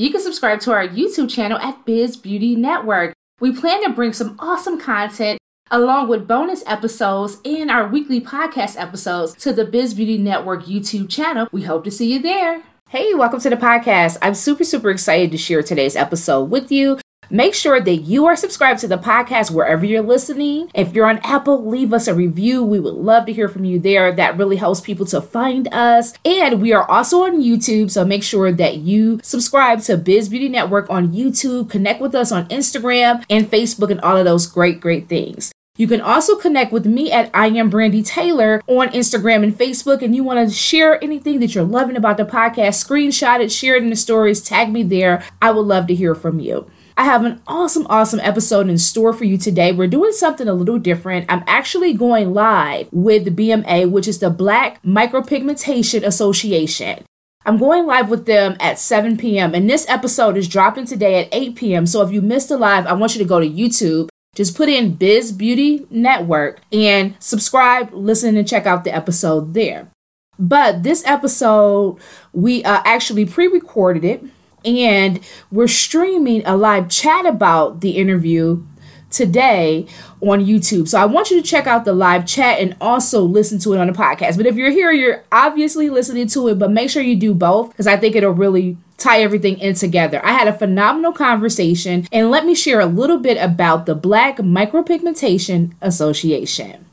You can subscribe to our YouTube channel at Biz Beauty Network. We plan to bring some awesome content along with bonus episodes and our weekly podcast episodes to the Biz Beauty Network YouTube channel. We hope to see you there. Hey, welcome to the podcast. I'm super, super excited to share today's episode with you. Make sure that you are subscribed to the podcast wherever you're listening. If you're on Apple, leave us a review. We would love to hear from you there. That really helps people to find us. And we are also on YouTube, so make sure that you subscribe to Biz Beauty Network on YouTube, connect with us on Instagram and Facebook, and all of those great, great things. You can also connect with me at I am Brandy Taylor on Instagram and Facebook. And you want to share anything that you're loving about the podcast, screenshot it, share it in the stories, tag me there. I would love to hear from you. I have an awesome, awesome episode in store for you today. We're doing something a little different. I'm actually going live with the BMA, which is the Black Micropigmentation Association. I'm going live with them at 7 p.m. and this episode is dropping today at 8 p.m. So if you missed the live, I want you to go to YouTube. Just put in Biz Beauty Network and subscribe, listen, and check out the episode there. But this episode, we uh, actually pre recorded it and we're streaming a live chat about the interview today on YouTube. So I want you to check out the live chat and also listen to it on the podcast. But if you're here, you're obviously listening to it, but make sure you do both because I think it'll really tie everything in together. I had a phenomenal conversation and let me share a little bit about the Black Micropigmentation Association.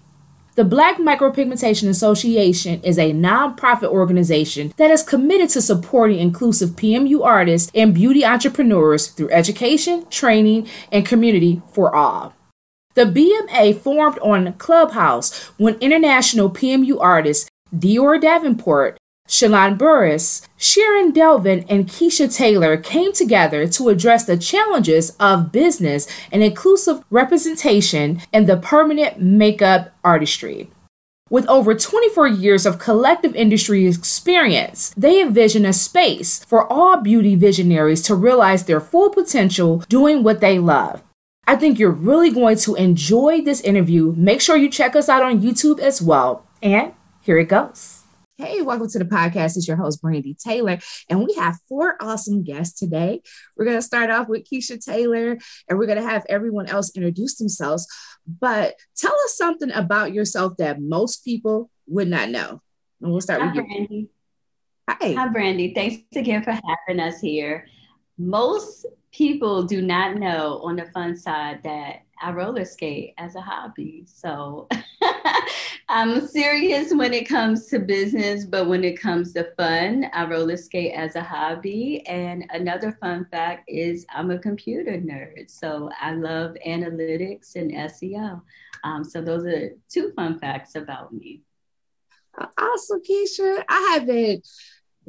The Black Micropigmentation Association is a nonprofit organization that is committed to supporting inclusive PMU artists and beauty entrepreneurs through education, training, and community for all. The BMA formed on Clubhouse when international PMU artist Dior Davenport, Shalon Burris, Sharon Delvin, and Keisha Taylor came together to address the challenges of business and inclusive representation in the permanent makeup artistry. With over 24 years of collective industry experience, they envision a space for all beauty visionaries to realize their full potential doing what they love. I think you're really going to enjoy this interview. Make sure you check us out on YouTube as well. And here it goes. Hey, welcome to the podcast. It's your host, Brandy Taylor, and we have four awesome guests today. We're going to start off with Keisha Taylor, and we're going to have everyone else introduce themselves. But tell us something about yourself that most people would not know. And we'll start Hi, with you. Brandy. Hi. Hi, Brandy. Thanks again for having us here. Most people do not know on the fun side that I roller skate as a hobby. So I'm serious when it comes to business, but when it comes to fun, I roller skate as a hobby. And another fun fact is I'm a computer nerd. So I love analytics and SEO. Um, so those are two fun facts about me. Awesome, Keisha. I haven't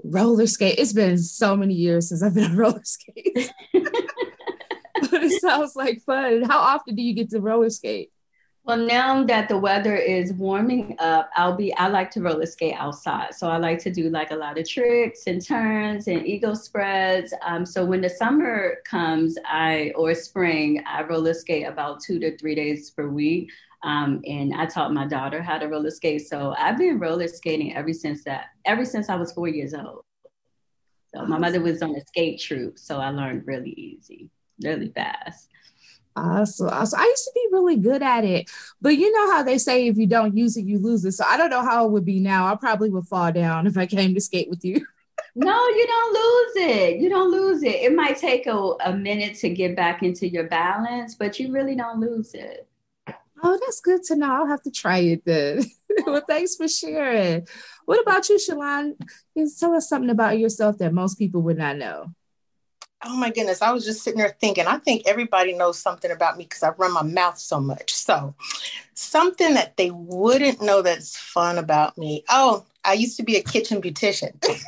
roller skate. It's been so many years since I've been on roller skates. but it sounds like fun. How often do you get to roller skate? Well, now that the weather is warming up, I'll be, I like to roller skate outside. So I like to do like a lot of tricks and turns and eagle spreads. Um, so when the summer comes, I, or spring, I roller skate about two to three days per week. Um, and I taught my daughter how to roller skate. So I've been roller skating ever since that, ever since I was four years old. So my mother was on a skate troupe. So I learned really easy, really fast. Awesome. awesome. I used to be really good at it, but you know how they say if you don't use it, you lose it. So I don't know how it would be now. I probably would fall down if I came to skate with you. no, you don't lose it. You don't lose it. It might take a, a minute to get back into your balance, but you really don't lose it. Oh, that's good to know. I'll have to try it then. well, thanks for sharing. What about you, Shalon? Tell us something about yourself that most people would not know. Oh my goodness, I was just sitting there thinking, I think everybody knows something about me because I run my mouth so much. So, something that they wouldn't know that's fun about me. Oh, I used to be a kitchen beautician.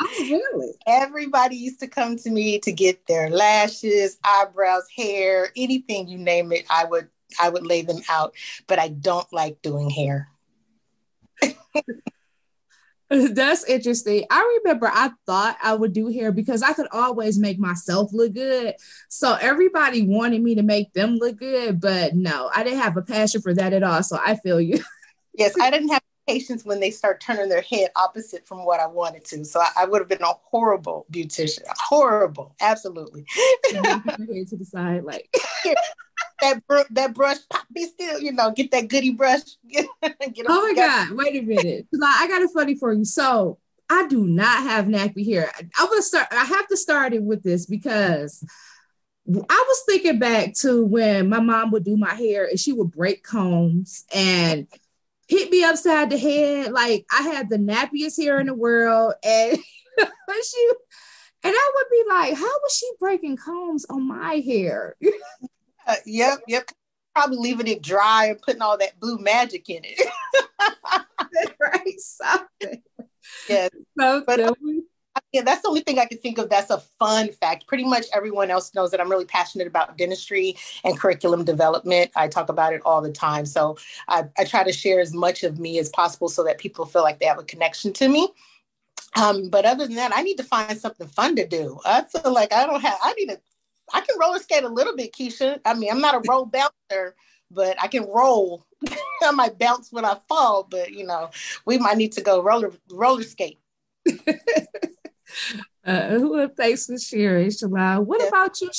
Oh, really? Everybody used to come to me to get their lashes, eyebrows, hair, anything you name it. I would I would lay them out, but I don't like doing hair. That's interesting. I remember I thought I would do hair because I could always make myself look good. So everybody wanted me to make them look good, but no, I didn't have a passion for that at all. So I feel you. yes, I didn't have patience when they start turning their head opposite from what I wanted to. So I, I would have been a horrible beautician. Horrible, absolutely. head to the side, like that br- that brush, pop me still, you know, get that goody brush. Get, get oh my god! Wait a minute, I got a funny for you. So I do not have nappy hair. I'm gonna start. I have to start it with this because. I was thinking back to when my mom would do my hair and she would break combs and hit me upside the head. Like I had the nappiest hair in the world. And she and I would be like, how was she breaking combs on my hair? Uh, yep, yep. Probably leaving it dry and putting all that blue magic in it. right. Something. Yes. So but, uh, yeah, that's the only thing I can think of that's a fun fact. Pretty much everyone else knows that I'm really passionate about dentistry and curriculum development. I talk about it all the time. So I, I try to share as much of me as possible so that people feel like they have a connection to me. Um, but other than that, I need to find something fun to do. I feel like I don't have, I need to, I can roller skate a little bit, Keisha. I mean, I'm not a roll bouncer, but I can roll. I might bounce when I fall, but you know, we might need to go roller roller skate. Uh, well, thanks for sharing, Shalon. What yeah. about you?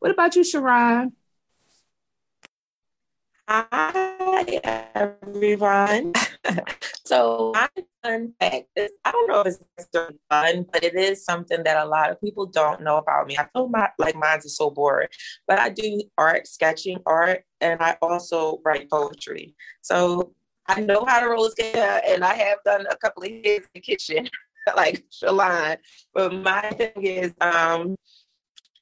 What about you, Sharon? Hi, everyone. so my fun fact is, I don't know if it's fun, but it is something that a lot of people don't know about me. I feel my like mine is so boring, but I do art, sketching art, and I also write poetry. So I know how to roller skate, and I have done a couple of hits in the kitchen. like Shalon. But my thing is, um,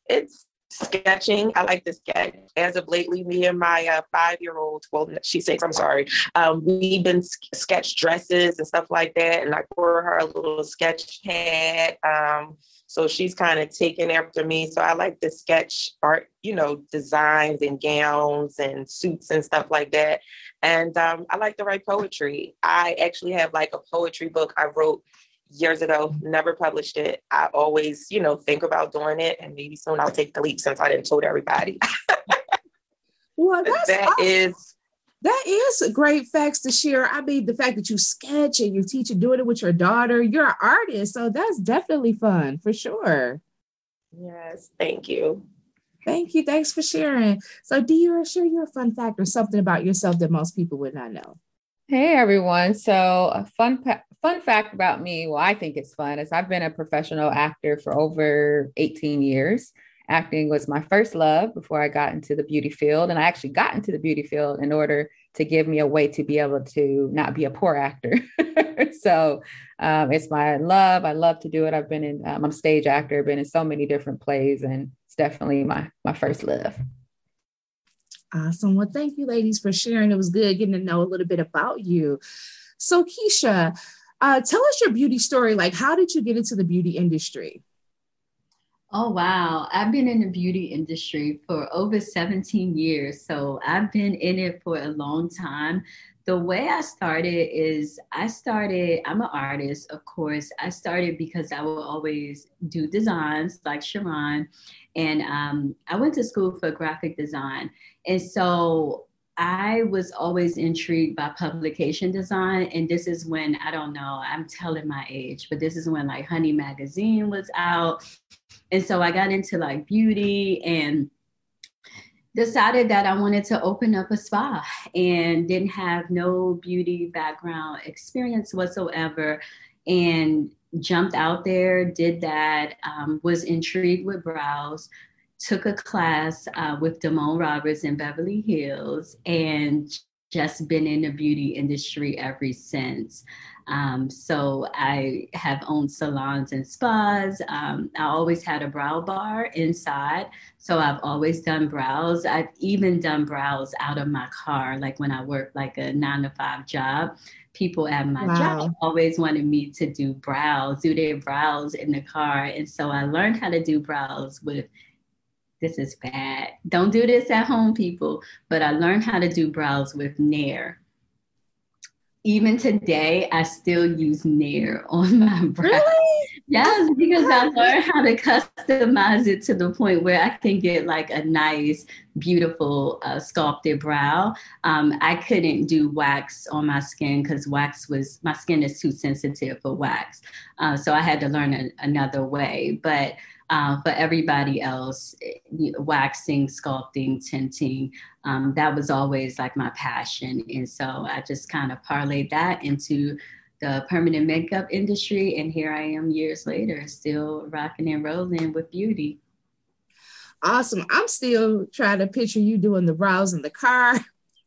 it's sketching. I like to sketch. As of lately, me and my uh, five-year-old, well, she's six. I'm sorry. Um, we've been sketch dresses and stuff like that, and I wore her a little sketch hat. Um, so she's kind of taken after me. So I like to sketch art, you know, designs and gowns and suits and stuff like that. And um, I like to write poetry. I actually have like a poetry book I wrote years ago, never published it. I always, you know, think about doing it and maybe soon I'll take the leap since I didn't told everybody. well, that's that awesome. is that is great facts to share. I mean, the fact that you sketch and you teach and doing it with your daughter, you're an artist. So that's definitely fun for sure. Yes, thank you. Thank you. Thanks for sharing. So, do you share your fun fact or something about yourself that most people would not know? Hey everyone. So, a fun fun fact about me, well, I think it's fun, is I've been a professional actor for over 18 years. Acting was my first love before I got into the beauty field. And I actually got into the beauty field in order to give me a way to be able to not be a poor actor. so um, it's my love. I love to do it. I've been in, um, I'm a stage actor, been in so many different plays, and it's definitely my, my first love. Awesome. Well, thank you, ladies, for sharing. It was good getting to know a little bit about you. So, Keisha, uh, tell us your beauty story. Like, how did you get into the beauty industry? Oh, wow. I've been in the beauty industry for over 17 years. So I've been in it for a long time. The way I started is I started, I'm an artist, of course. I started because I will always do designs like Sharon. And um, I went to school for graphic design. And so I was always intrigued by publication design. And this is when, I don't know, I'm telling my age, but this is when like Honey Magazine was out. And so I got into like beauty and decided that I wanted to open up a spa and didn't have no beauty background experience whatsoever. And jumped out there, did that, um, was intrigued with brows, took a class uh, with Damone Roberts in Beverly Hills and just been in the beauty industry ever since. Um, so I have owned salons and spas. Um, I always had a brow bar inside. So I've always done brows. I've even done brows out of my car, like when I worked like a nine to five job people at my wow. job always wanted me to do brows, do their brows in the car. And so I learned how to do brows with this is bad. Don't do this at home, people. But I learned how to do brows with Nair. Even today, I still use Nair on my brows. Really? Yes, because I learned how to customize it to the point where I can get like a nice, beautiful uh, sculpted brow. Um, I couldn't do wax on my skin because wax was, my skin is too sensitive for wax. Uh, so I had to learn a, another way. But uh, for everybody else, waxing, sculpting, tinting, um, that was always like my passion. And so I just kind of parlayed that into the permanent makeup industry. And here I am years later, still rocking and rolling with beauty. Awesome. I'm still trying to picture you doing the brows in the car.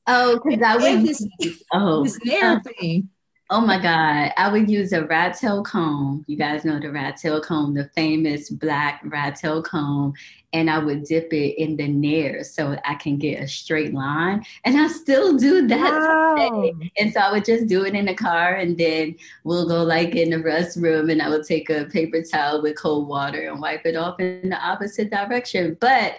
Oh, because I was this, oh, this nair thing. Oh my God. I would use a rat tail comb. You guys know the rat tail comb, the famous black rat tail comb. And I would dip it in the nair so I can get a straight line. And I still do that. Wow. And so I would just do it in the car and then we'll go like in the restroom and I would take a paper towel with cold water and wipe it off in the opposite direction. But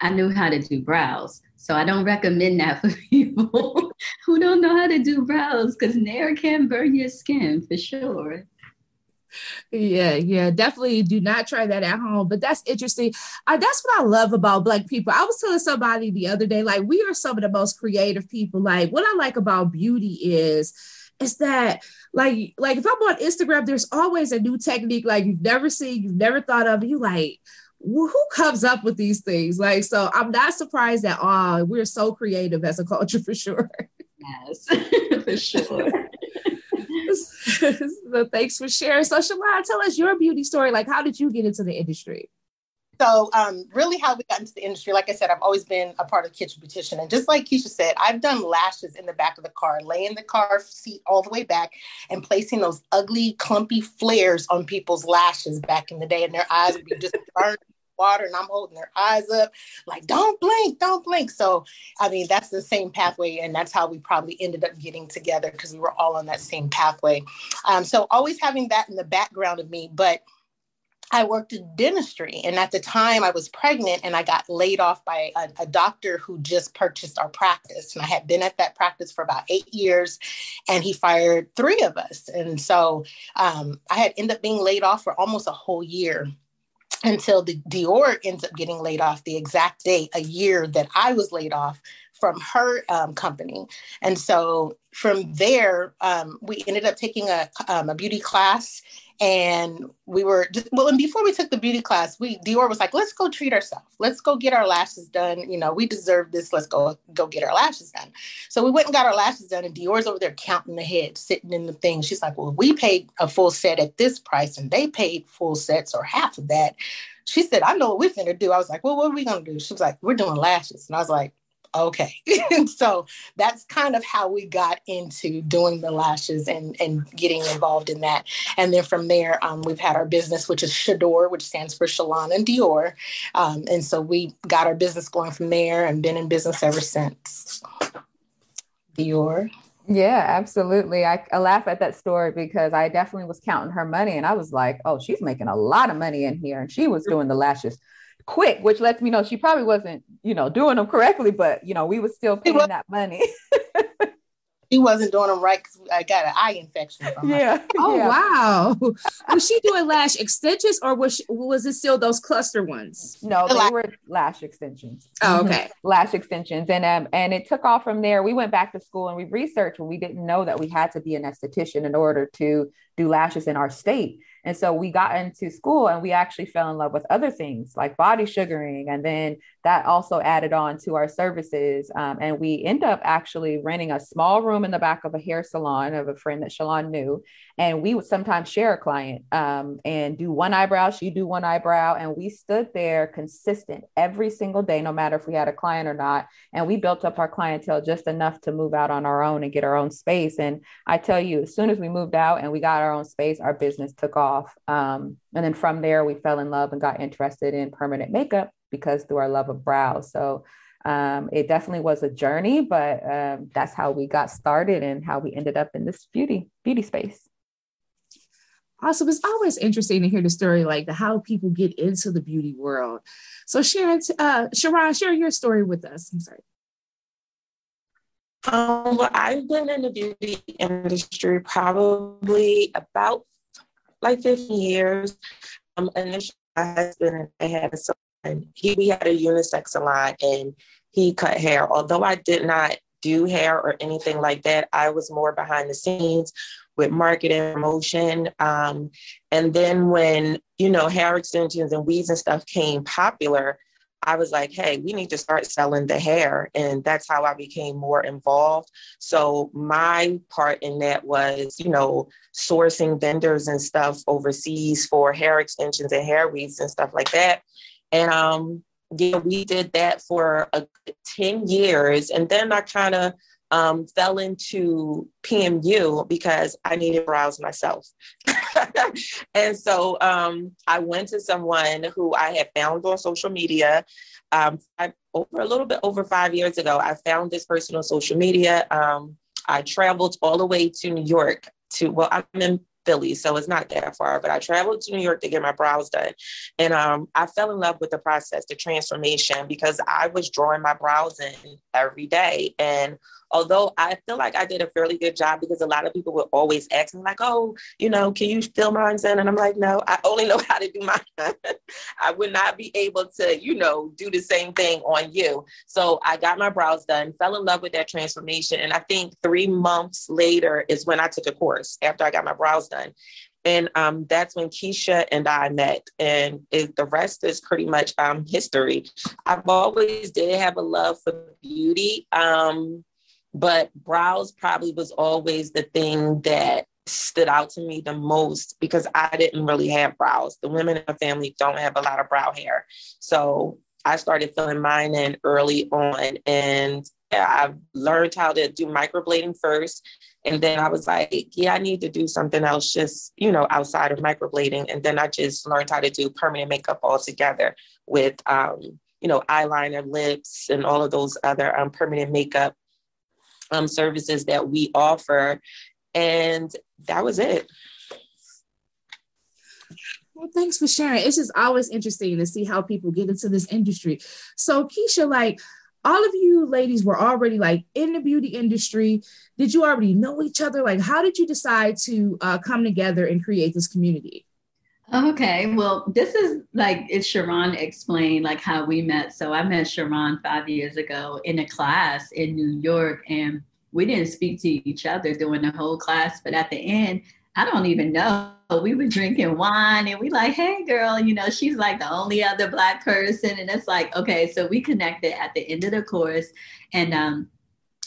I knew how to do brows. So I don't recommend that for people who don't know how to do brows because Nair can burn your skin for sure. Yeah, yeah, definitely do not try that at home. But that's interesting. Uh, that's what I love about Black people. I was telling somebody the other day, like, we are some of the most creative people. Like, what I like about beauty is, is that like, like if I'm on Instagram, there's always a new technique like you've never seen, you've never thought of. You like, who comes up with these things? Like, so I'm not surprised at all. We're so creative as a culture for sure. Yes, for sure. so thanks for sharing. So Shalon, tell us your beauty story. Like, how did you get into the industry? So, um, really, how we got into the industry, like I said, I've always been a part of Kitchen Beautician. And just like Keisha said, I've done lashes in the back of the car, laying the car seat all the way back and placing those ugly, clumpy flares on people's lashes back in the day. And their eyes would be just burned water and I'm holding their eyes up, like, don't blink, don't blink. So, I mean, that's the same pathway. And that's how we probably ended up getting together because we were all on that same pathway. Um, so, always having that in the background of me. But I worked in dentistry, and at the time I was pregnant, and I got laid off by a, a, doctor who just purchased our practice. And I had been at that practice for about eight years, and he fired three of us. And so um, I had ended up being laid off for almost a whole year until the Dior ends up getting laid off the exact date, a year that I was laid off from her um, company. And so from there, um, we ended up taking a, um, a beauty class and we were just, well and before we took the beauty class we dior was like let's go treat ourselves. Let's go get our lashes done. You know we deserve this. Let's go go get our lashes done. So we went and got our lashes done and dior's over there counting the head sitting in the thing. She's like well we paid a full set at this price and they paid full sets or half of that. She said i know what we're gonna do. I was like well what are we gonna do? She was like we're doing lashes. And i was like okay. So that's kind of how we got into doing the lashes and and getting involved in that. And then from there um, we've had our business which is Shador which stands for Shalon and Dior. Um, and so we got our business going from there and been in business ever since. Dior? Yeah, absolutely. I, I, laugh at that story because I definitely was counting her money and I was like, oh, she's making a lot of money in here. And she was doing the lashes quick, which lets me know she probably wasn't, you know, doing them correctly, but you know, we were still paying that money. she wasn't doing them right because I got an eye infection. yeah. Oh yeah. wow. was she doing lash extensions or was she, was it still those cluster ones? No, they were lash extensions. Oh, mm-hmm. okay. Lash extensions, and um, and it took off from there. We went back to school and we researched. And we didn't know that we had to be an esthetician in order to do lashes in our state. And so we got into school and we actually fell in love with other things like body sugaring. And then that also added on to our services. Um, and we end up actually renting a small room in the back of a hair salon of a friend that Shalon knew. And we would sometimes share a client um, and do one eyebrow, she do one eyebrow. And we stood there consistent every single day, no matter if we had a client or not. And we built up our clientele just enough to move out on our own and get our own space. And I tell you, as soon as we moved out and we got our own space, our business took off. Um, and then from there, we fell in love and got interested in permanent makeup because through our love of brows. So Um, it definitely was a journey, but um, that's how we got started and how we ended up in this beauty beauty space. Awesome. It's always interesting to hear the story, like the how people get into the beauty world. So, Sharon, uh, Sharon, share your story with us. I'm sorry. Um, well, I've been in the beauty industry probably about like 15 years. Um, initially, my husband and I had a son. He, we had a unisex salon and he cut hair. Although I did not do hair or anything like that, I was more behind the scenes with marketing promotion. Um, and then when, you know, hair extensions and weaves and stuff came popular, I was like, hey, we need to start selling the hair. And that's how I became more involved. So my part in that was, you know, sourcing vendors and stuff overseas for hair extensions and hair weaves and stuff like that. And um, yeah, we did that for a, 10 years. And then I kind of um, fell into PMU because I needed brows myself. and so um, I went to someone who I had found on social media. Um, I, over a little bit over five years ago, I found this person on social media. Um, I traveled all the way to New York to, well, I'm in Philly, so it's not that far. But I traveled to New York to get my brows done, and um, I fell in love with the process, the transformation, because I was drawing my brows in every day, and although I feel like I did a fairly good job because a lot of people would always ask me, like, oh, you know, can you fill mine in? And I'm like, no, I only know how to do mine. I would not be able to, you know, do the same thing on you. So I got my brows done, fell in love with that transformation. And I think three months later is when I took a course after I got my brows done. And um, that's when Keisha and I met, and it, the rest is pretty much um, history. I've always did have a love for beauty. Um, but brows probably was always the thing that stood out to me the most because I didn't really have brows. The women in my family don't have a lot of brow hair. So I started filling mine in early on and I learned how to do microblading first. And then I was like, yeah, I need to do something else just, you know, outside of microblading. And then I just learned how to do permanent makeup altogether with, um, you know, eyeliner, lips, and all of those other um, permanent makeup um, services that we offer. And that was it. Well, thanks for sharing. It's just always interesting to see how people get into this industry. So, Keisha, like, all of you ladies were already like in the beauty industry. Did you already know each other? Like, how did you decide to uh, come together and create this community? Okay, well, this is like it's Sharon explained like how we met. So I met Sharon five years ago in a class in New York, and we didn't speak to each other during the whole class. But at the end, I don't even know. We were drinking wine, and we like, hey, girl, you know, she's like the only other black person, and it's like, okay, so we connected at the end of the course, and um,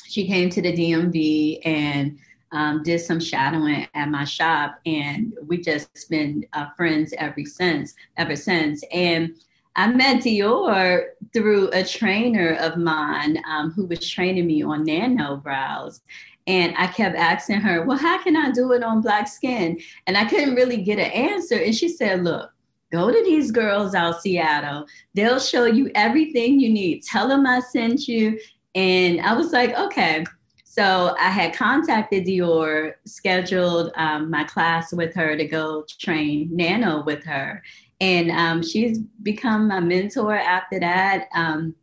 she came to the DMV and um, did some shadowing at my shop, and we just been uh, friends ever since. Ever since, and I met Dior through a trainer of mine um, who was training me on nano brows. And I kept asking her, Well, how can I do it on black skin? And I couldn't really get an answer. And she said, Look, go to these girls out Seattle. They'll show you everything you need. Tell them I sent you. And I was like, Okay. So I had contacted Dior, scheduled um, my class with her to go train Nano with her. And um, she's become my mentor after that. Um,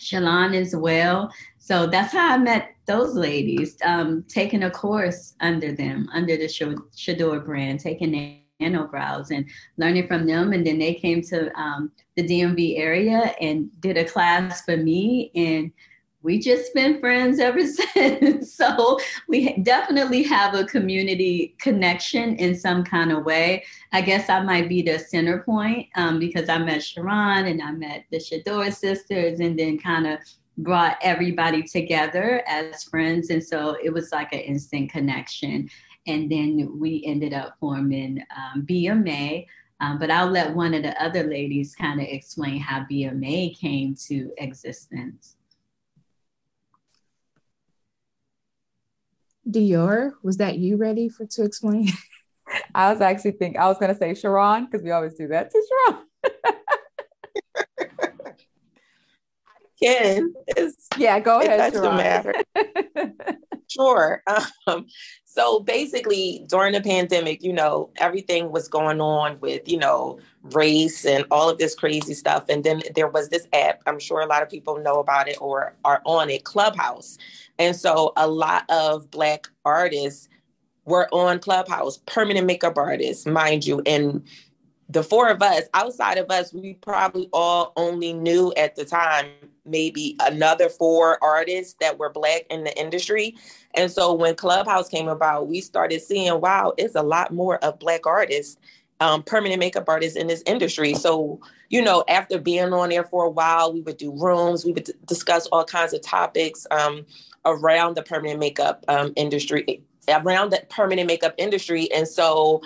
Shalon as well. So that's how I met those ladies, um, taking a course under them, under the Shador brand, taking nano brows and learning from them. And then they came to um, the DMV area and did a class for me. And we just been friends ever since. so we definitely have a community connection in some kind of way. I guess I might be the center point um, because I met Sharon and I met the Shador sisters and then kind of brought everybody together as friends. And so it was like an instant connection. And then we ended up forming um, BMA. Um, but I'll let one of the other ladies kind of explain how BMA came to existence. Dior, was that you ready for to explain? I was actually thinking I was gonna say Sharon because we always do that to Sharon. can. It's, yeah, go ahead. It doesn't matter. sure. Um, so basically, during the pandemic, you know, everything was going on with, you know, race and all of this crazy stuff. And then there was this app, I'm sure a lot of people know about it or are on it, Clubhouse. And so a lot of Black artists were on Clubhouse, permanent makeup artists, mind you. And the four of us, outside of us, we probably all only knew at the time maybe another four artists that were Black in the industry. And so when Clubhouse came about, we started seeing, wow, it's a lot more of Black artists, um, permanent makeup artists in this industry. So, you know, after being on there for a while, we would do rooms, we would d- discuss all kinds of topics um, around the permanent makeup um, industry, around the permanent makeup industry. And so,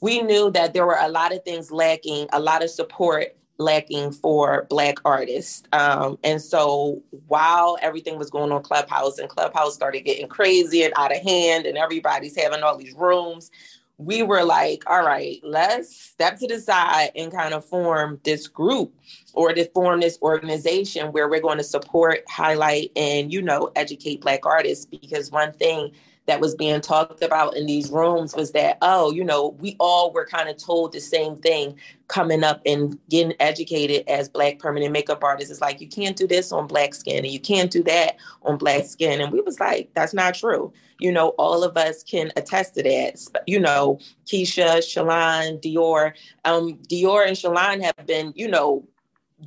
we knew that there were a lot of things lacking, a lot of support lacking for Black artists. Um, and so while everything was going on Clubhouse and Clubhouse started getting crazy and out of hand, and everybody's having all these rooms, we were like, all right, let's step to the side and kind of form this group or to form this organization where we're going to support, highlight, and, you know, educate Black artists. Because one thing that was being talked about in these rooms was that, oh, you know, we all were kind of told the same thing coming up and getting educated as Black permanent makeup artists. It's like, you can't do this on Black skin and you can't do that on Black skin. And we was like, that's not true. You know, all of us can attest to that. You know, Keisha, Shalon, Dior. Um, Dior and Shalon have been, you know,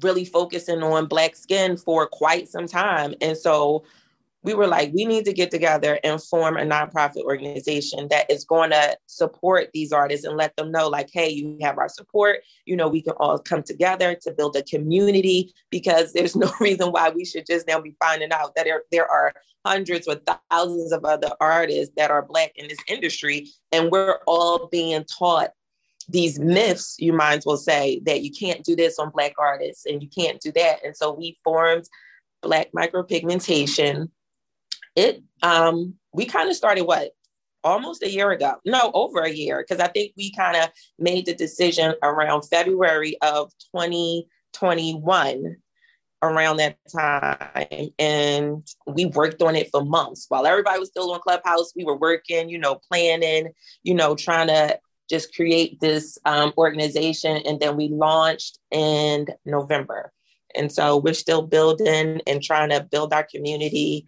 really focusing on Black skin for quite some time. And so we were like, we need to get together and form a nonprofit organization that is going to support these artists and let them know, like, hey, you have our support. You know, we can all come together to build a community because there's no reason why we should just now be finding out that there, there are hundreds or thousands of other artists that are Black in this industry. And we're all being taught these myths, you might as well say, that you can't do this on Black artists and you can't do that. And so we formed Black Micropigmentation it um we kind of started what almost a year ago no over a year because i think we kind of made the decision around february of 2021 around that time and we worked on it for months. While everybody was still on clubhouse we were working you know planning you know trying to just create this um, organization and then we launched in november. And so we're still building and trying to build our community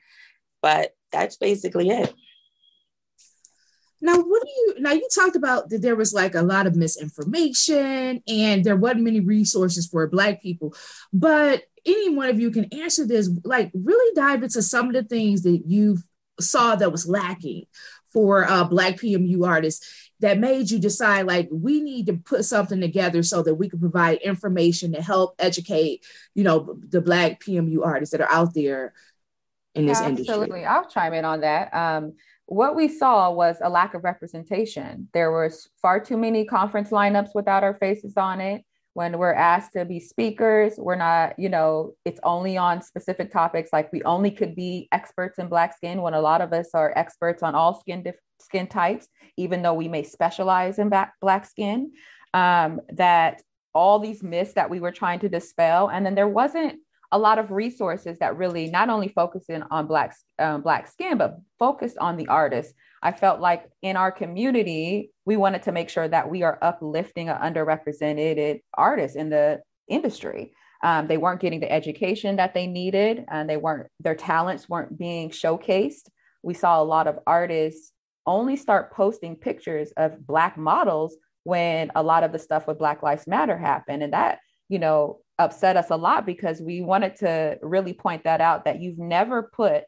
but that's basically it. Now, what do you now? You talked about that there was like a lot of misinformation and there wasn't many resources for Black people, but any one of you can answer this. Like, really dive into some of the things that you saw that was lacking for uh, Black PMU artists that made you decide like we need to put something together so that we can provide information to help educate, you know, the Black PMU artists that are out there in this Absolutely. industry. Absolutely. I'll chime in on that. Um, what we saw was a lack of representation. There was far too many conference lineups without our faces on it. When we're asked to be speakers, we're not, you know, it's only on specific topics. Like we only could be experts in Black skin when a lot of us are experts on all skin dif- skin types, even though we may specialize in back, Black skin. Um, that all these myths that we were trying to dispel. And then there wasn't a lot of resources that really not only focusing on black um, black skin but focused on the artist. I felt like in our community we wanted to make sure that we are uplifting an underrepresented artist in the industry. Um, they weren't getting the education that they needed and they weren't their talents weren't being showcased. We saw a lot of artists only start posting pictures of black models when a lot of the stuff with black lives matter happened. And that you know upset us a lot because we wanted to really point that out that you've never put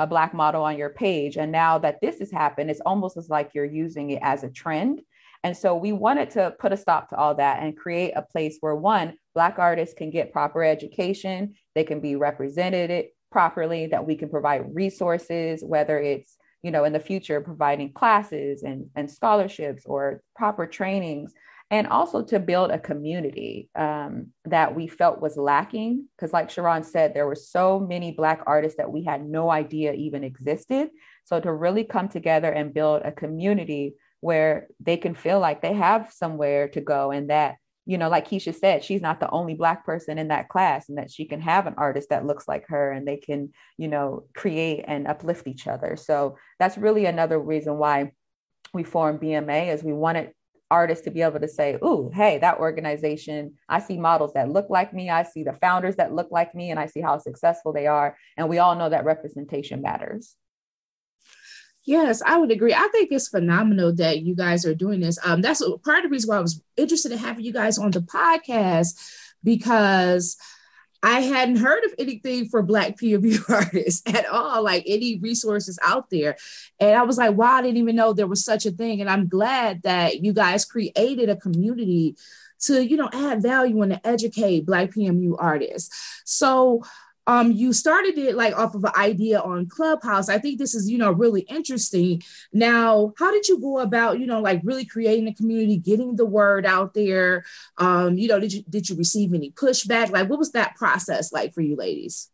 a black model on your page. And now that this has happened it's almost as like you're using it as a trend. And so we wanted to put a stop to all that and create a place where one black artists can get proper education they can be represented properly that we can provide resources whether it's you know in the future providing classes and, and scholarships or proper trainings and also to build a community um, that we felt was lacking. Because, like Sharon said, there were so many Black artists that we had no idea even existed. So, to really come together and build a community where they can feel like they have somewhere to go and that you know, like Keisha said, she's not the only Black person in that class, and that she can have an artist that looks like her and they can, you know, create and uplift each other. So that's really another reason why we formed BMA is we wanted artists to be able to say, "Ooh, hey, that organization, I see models that look like me, I see the founders that look like me, and I see how successful they are." And we all know that representation matters. Yes, I would agree. I think it's phenomenal that you guys are doing this. Um, that's part of the reason why I was interested in having you guys on the podcast because I hadn't heard of anything for Black PMU artists at all, like any resources out there. And I was like, wow, I didn't even know there was such a thing. And I'm glad that you guys created a community to, you know, add value and to educate Black PMU artists. So um, you started it like off of an idea on Clubhouse. I think this is, you know, really interesting. Now, how did you go about, you know, like really creating a community, getting the word out there? Um, you know, did you did you receive any pushback? Like, what was that process like for you ladies?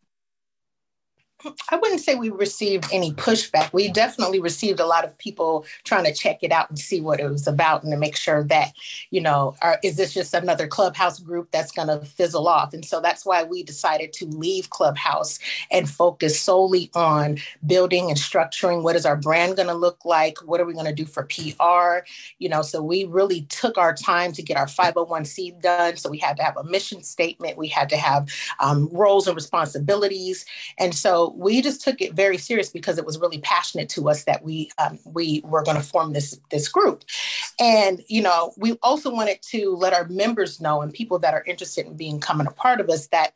I wouldn't say we received any pushback. We definitely received a lot of people trying to check it out and see what it was about and to make sure that, you know, are, is this just another Clubhouse group that's going to fizzle off? And so that's why we decided to leave Clubhouse and focus solely on building and structuring what is our brand going to look like? What are we going to do for PR? You know, so we really took our time to get our 501c done. So we had to have a mission statement, we had to have um, roles and responsibilities. And so we just took it very serious because it was really passionate to us that we um, we were going to form this this group, and you know we also wanted to let our members know and people that are interested in becoming a part of us that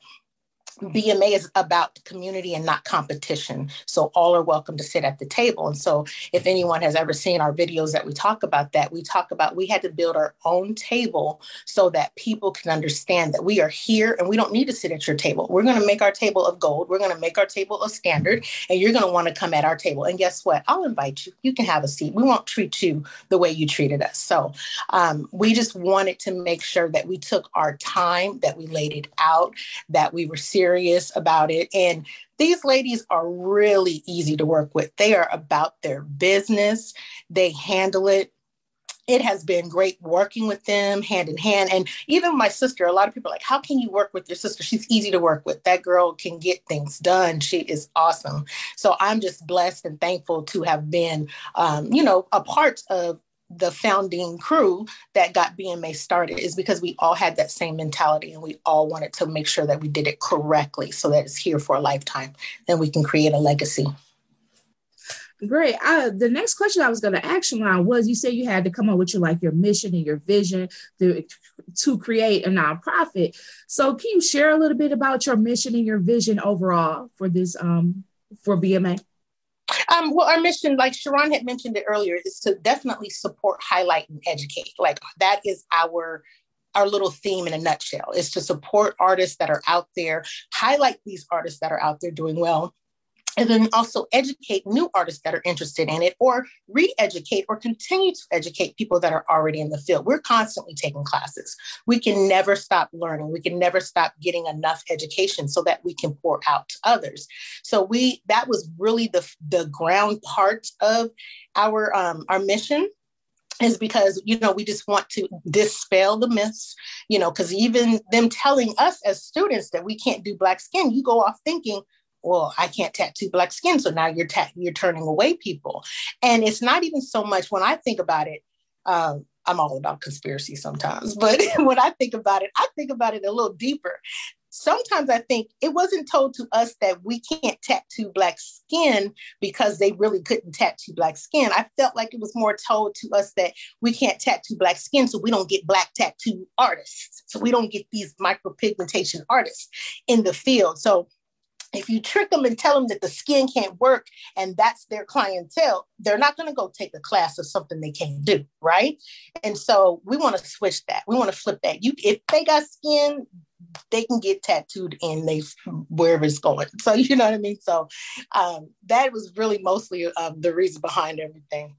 BMA is about community and not competition. So all are welcome to sit at the table. And so if anyone has ever seen our videos that we talk about that, we talk about we had to build our own table so that people can understand that we are here and we don't need to sit at your table. We're going to make our table of gold. We're going to make our table a standard and you're going to want to come at our table. And guess what? I'll invite you. You can have a seat. We won't treat you the way you treated us. So um, we just wanted to make sure that we took our time, that we laid it out, that we were serious serious about it. And these ladies are really easy to work with. They are about their business, they handle it it has been great working with them hand in hand. And even my sister, a lot of people are like, How can you work with your sister? She's easy to work with. That girl can get things done. She is awesome. So I'm just blessed and thankful to have been, um, you know, a part of the founding crew that got BMA started is because we all had that same mentality and we all wanted to make sure that we did it correctly so that it's here for a lifetime. Then we can create a legacy. Great. The next question I was going to ask you on was you said you had to come up with your like your mission and your vision to to create a nonprofit. So can you share a little bit about your mission and your vision overall for this um for BMA? Um, well, our mission, like Sharon had mentioned it earlier, is to definitely support, highlight, and educate. Like that is our our little theme in a nutshell is to support artists that are out there, highlight these artists that are out there doing well, and then also educate new artists that are interested in it or re-educate or continue to educate people that are already in the field. We're constantly taking classes. We can never stop learning. We can never stop getting enough education so that we can pour out to others. So we that was really the the ground part of our um, our mission is because you know we just want to dispel the myths you know because even them telling us as students that we can't do black skin you go off thinking well, I can't tattoo black skin, so now you're ta- you're turning away people. And it's not even so much when I think about it. Um, I'm all about conspiracy sometimes, but when I think about it, I think about it a little deeper. Sometimes I think it wasn't told to us that we can't tattoo black skin because they really couldn't tattoo black skin. I felt like it was more told to us that we can't tattoo black skin so we don't get black tattoo artists. So we don't get these micropigmentation artists in the field. So if you trick them and tell them that the skin can't work and that's their clientele, they're not going to go take a class of something they can't do, right? And so we want to switch that. We want to flip that. You, if they got skin, they can get tattooed in they wherever it's going. So you know what I mean. So um, that was really mostly um, the reason behind everything.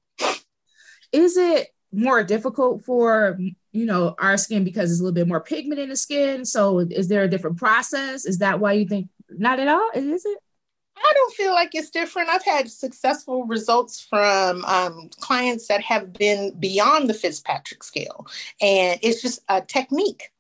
Is it more difficult for you know our skin because it's a little bit more pigment in the skin? So is there a different process? Is that why you think not at all? Is it? I don't feel like it's different. I've had successful results from um, clients that have been beyond the Fitzpatrick scale, and it's just a technique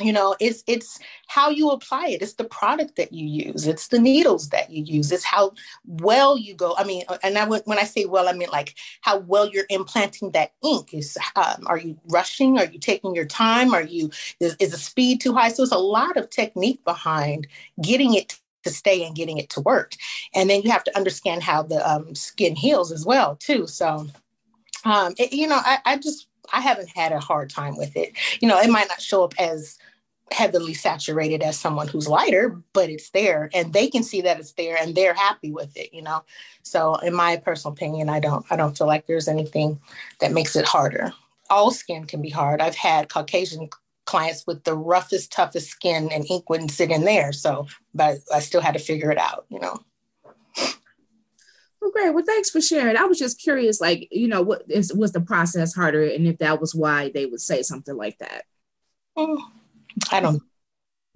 you know it's it's how you apply it. It's the product that you use. It's the needles that you use. It's how well you go i mean and i when i say well i mean like how well you're implanting that ink. Is um, are you rushing? Are you taking your time? Are you is, is the speed too high? So it's a lot of technique behind getting it to stay and getting it to work. And then you have to understand how the um, skin heals as well too. So um, it, you know I, I just I haven't had a hard time with it. You know, it might not show up as heavily saturated as someone who's lighter, but it's there and they can see that it's there and they're happy with it, you know. So in my personal opinion, I don't I don't feel like there's anything that makes it harder. All skin can be hard. I've had Caucasian clients with the roughest, toughest skin and ink wouldn't sit in there. So, but I still had to figure it out, you know. Well, great. Well, thanks for sharing. I was just curious, like, you know, what is was the process harder, and if that was why they would say something like that. Oh, I don't.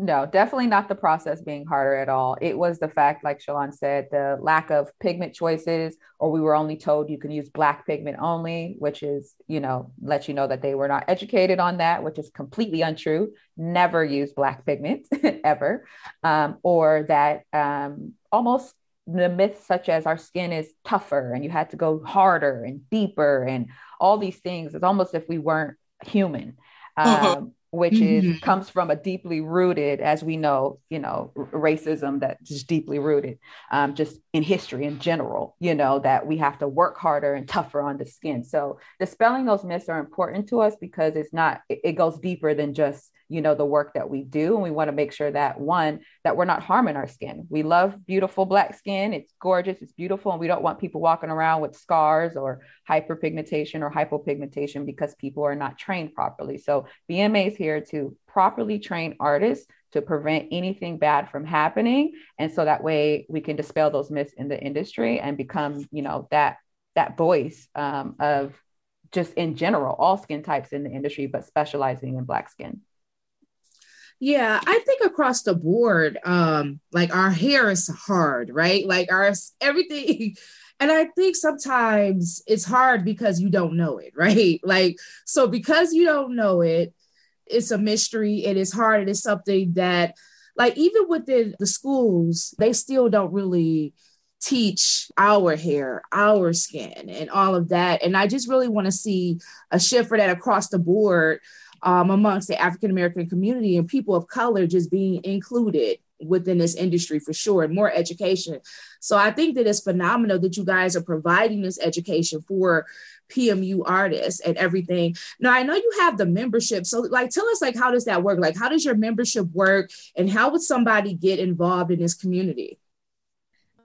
No, definitely not the process being harder at all. It was the fact, like Shalon said, the lack of pigment choices, or we were only told you can use black pigment only, which is, you know, let you know that they were not educated on that, which is completely untrue. Never use black pigment ever. Um, or that um, almost the myths such as our skin is tougher and you had to go harder and deeper and all these things. It's almost if we weren't human. Uh-huh. Um, which mm-hmm. is comes from a deeply rooted, as we know, you know, racism that is deeply rooted, um, just in history in general, you know, that we have to work harder and tougher on the skin. So dispelling those myths are important to us because it's not, it, it goes deeper than just you know the work that we do and we want to make sure that one that we're not harming our skin. We love beautiful black skin. It's gorgeous it's beautiful and we don't want people walking around with scars or hyperpigmentation or hypopigmentation because people are not trained properly. So bma is here to properly train artists to prevent anything bad from happening and so that way we can dispel those myths in the industry and become you know that that voice um, of just in general all skin types in the industry but specializing in black skin yeah, I think across the board, um, like our hair is hard, right? Like our everything. And I think sometimes it's hard because you don't know it, right? Like, so because you don't know it, it's a mystery. It is hard. It is something that, like, even within the schools, they still don't really teach our hair, our skin, and all of that. And I just really want to see a shift for that across the board um, amongst the African American community and people of color just being included within this industry for sure and more education. So I think that it's phenomenal that you guys are providing this education for PMU artists and everything. Now I know you have the membership. So like tell us like how does that work? Like how does your membership work and how would somebody get involved in this community?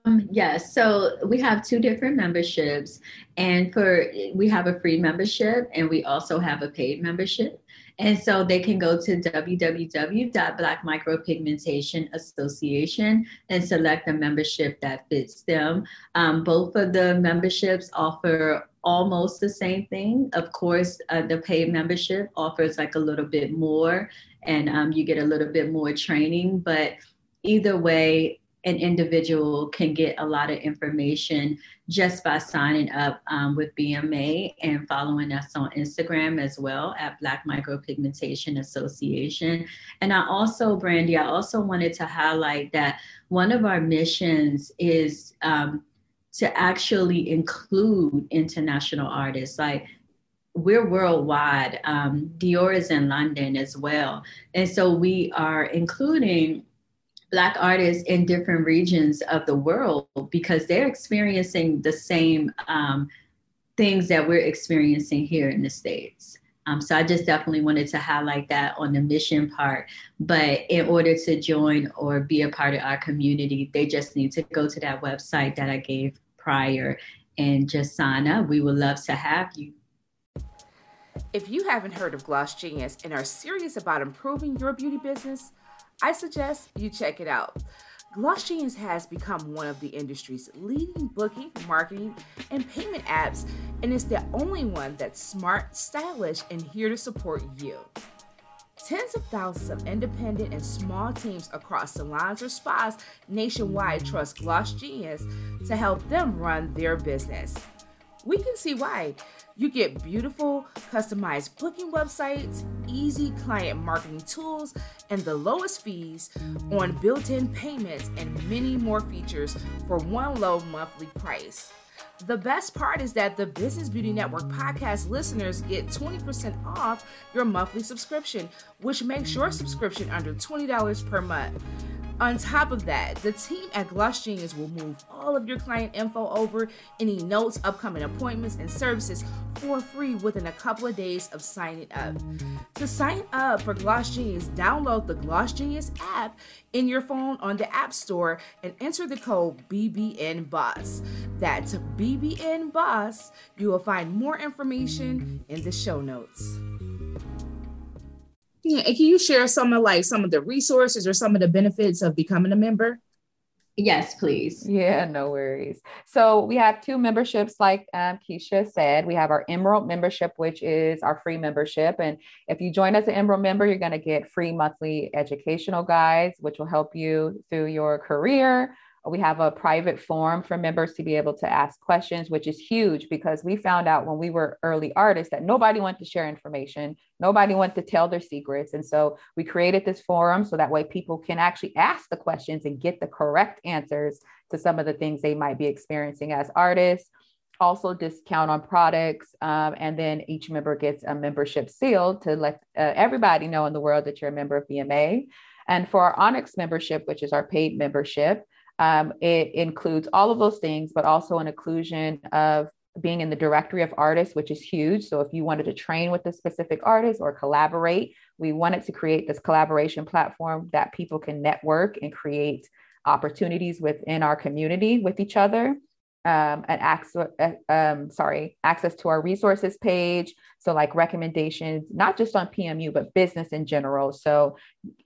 Um, yes, so we have two different memberships, and for we have a free membership, and we also have a paid membership. And so they can go to www.black micropigmentation association and select a membership that fits them. Um, both of the memberships offer almost the same thing. Of course, uh, the paid membership offers like a little bit more and um, you get a little bit more training, but either way, an individual can get a lot of information just by signing up um, with BMA and following us on Instagram as well at Black Micropigmentation Association. And I also, Brandy, I also wanted to highlight that one of our missions is um, to actually include international artists. Like we're worldwide. Um, Dior is in London as well. And so we are including Black artists in different regions of the world because they're experiencing the same um, things that we're experiencing here in the States. Um, so I just definitely wanted to highlight that on the mission part. But in order to join or be a part of our community, they just need to go to that website that I gave prior and just sign up. We would love to have you. If you haven't heard of Gloss Genius and are serious about improving your beauty business, I suggest you check it out. Gloss Genius has become one of the industry's leading booking, marketing, and payment apps, and is the only one that's smart, stylish, and here to support you. Tens of thousands of independent and small teams across salons or spas nationwide trust Gloss Genius to help them run their business. We can see why. You get beautiful, customized booking websites, easy client marketing tools, and the lowest fees on built in payments and many more features for one low monthly price. The best part is that the Business Beauty Network podcast listeners get 20% off your monthly subscription, which makes your subscription under $20 per month. On top of that, the team at Gloss Genius will move all of your client info over, any notes, upcoming appointments, and services for free within a couple of days of signing up. To sign up for Gloss Genius, download the Gloss Genius app in your phone on the App Store and enter the code BBN Boss. That's BBN Boss. You will find more information in the show notes. Yeah, and can you share some of like some of the resources or some of the benefits of becoming a member? Yes, please. Yeah, no worries. So we have two memberships, like um, Keisha said. We have our Emerald membership, which is our free membership. And if you join as an Emerald member, you're going to get free monthly educational guides, which will help you through your career, we have a private forum for members to be able to ask questions, which is huge because we found out when we were early artists that nobody wanted to share information, nobody wanted to tell their secrets. And so we created this forum so that way people can actually ask the questions and get the correct answers to some of the things they might be experiencing as artists. Also, discount on products. Um, and then each member gets a membership seal to let uh, everybody know in the world that you're a member of BMA. And for our Onyx membership, which is our paid membership, um, it includes all of those things, but also an inclusion of being in the directory of artists, which is huge. So if you wanted to train with a specific artist or collaborate, we wanted to create this collaboration platform that people can network and create opportunities within our community with each other. Um, and access, uh, um, sorry, access to our resources page. So like recommendations, not just on PMU, but business in general. So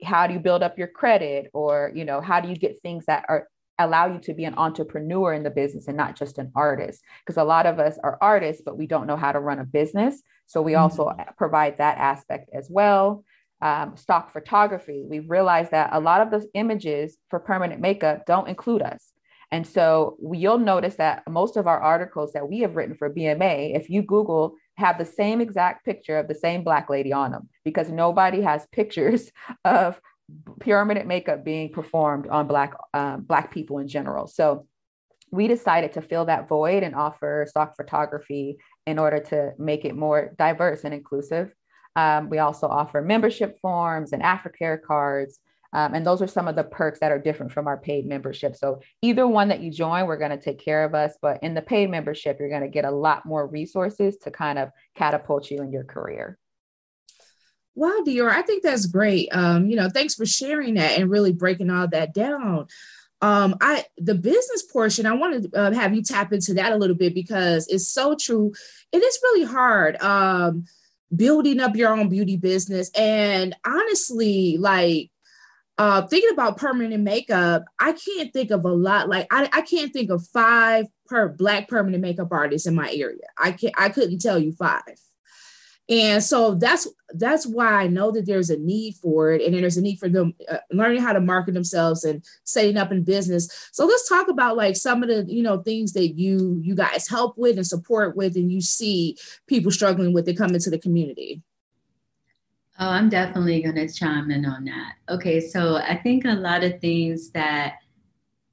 how do you build up your credit or, you know, how do you get things that are allow you to be an entrepreneur in the business and not just an artist because a lot of us are artists but we don't know how to run a business. So we also mm-hmm. provide that aspect as well. Um, stock photography we realize that a lot of those images for permanent makeup don't include us. And so you'll notice that most of our articles that we have written for bma if you google have the same exact picture of the same black lady on them because nobody has pictures of permanent makeup being performed on black um, black people in general. So we decided to fill that void and offer stock photography in order to make it more diverse and inclusive. Um, we also offer membership forms and aftercare cards. Um, and those are some of the perks that are different from our paid membership. So either one that you join we're going to take care of us but in the paid membership you're going to get a lot more resources to kind of catapult you in your career Wow, Dior, I think that's great. Um, you know, thanks for sharing that and really breaking all that down. Um, I the business portion, I want to uh, have you tap into that a little bit because it's so true. It is really hard um, building up your own beauty business, and honestly, like uh, thinking about permanent makeup, I can't think of a lot. Like I, I can't think of five per black permanent makeup artists in my area. I can not I couldn't tell you five and so that's that's why i know that there's a need for it and there's a need for them uh, learning how to market themselves and setting up in business. So let's talk about like some of the you know things that you you guys help with and support with and you see people struggling with that come into the community. Oh i'm definitely going to chime in on that. Okay so i think a lot of things that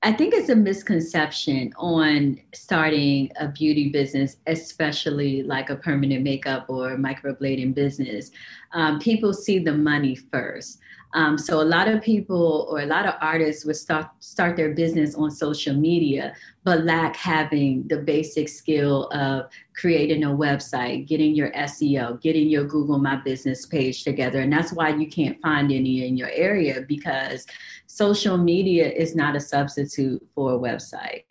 I think it's a misconception on starting a beauty business, especially like a permanent makeup or microblading business. Um, people see the money first. Um, so a lot of people or a lot of artists would start start their business on social media, but lack having the basic skill of creating a website, getting your SEO, getting your Google My Business page together, and that's why you can't find any in your area because social media is not a substitute for a website.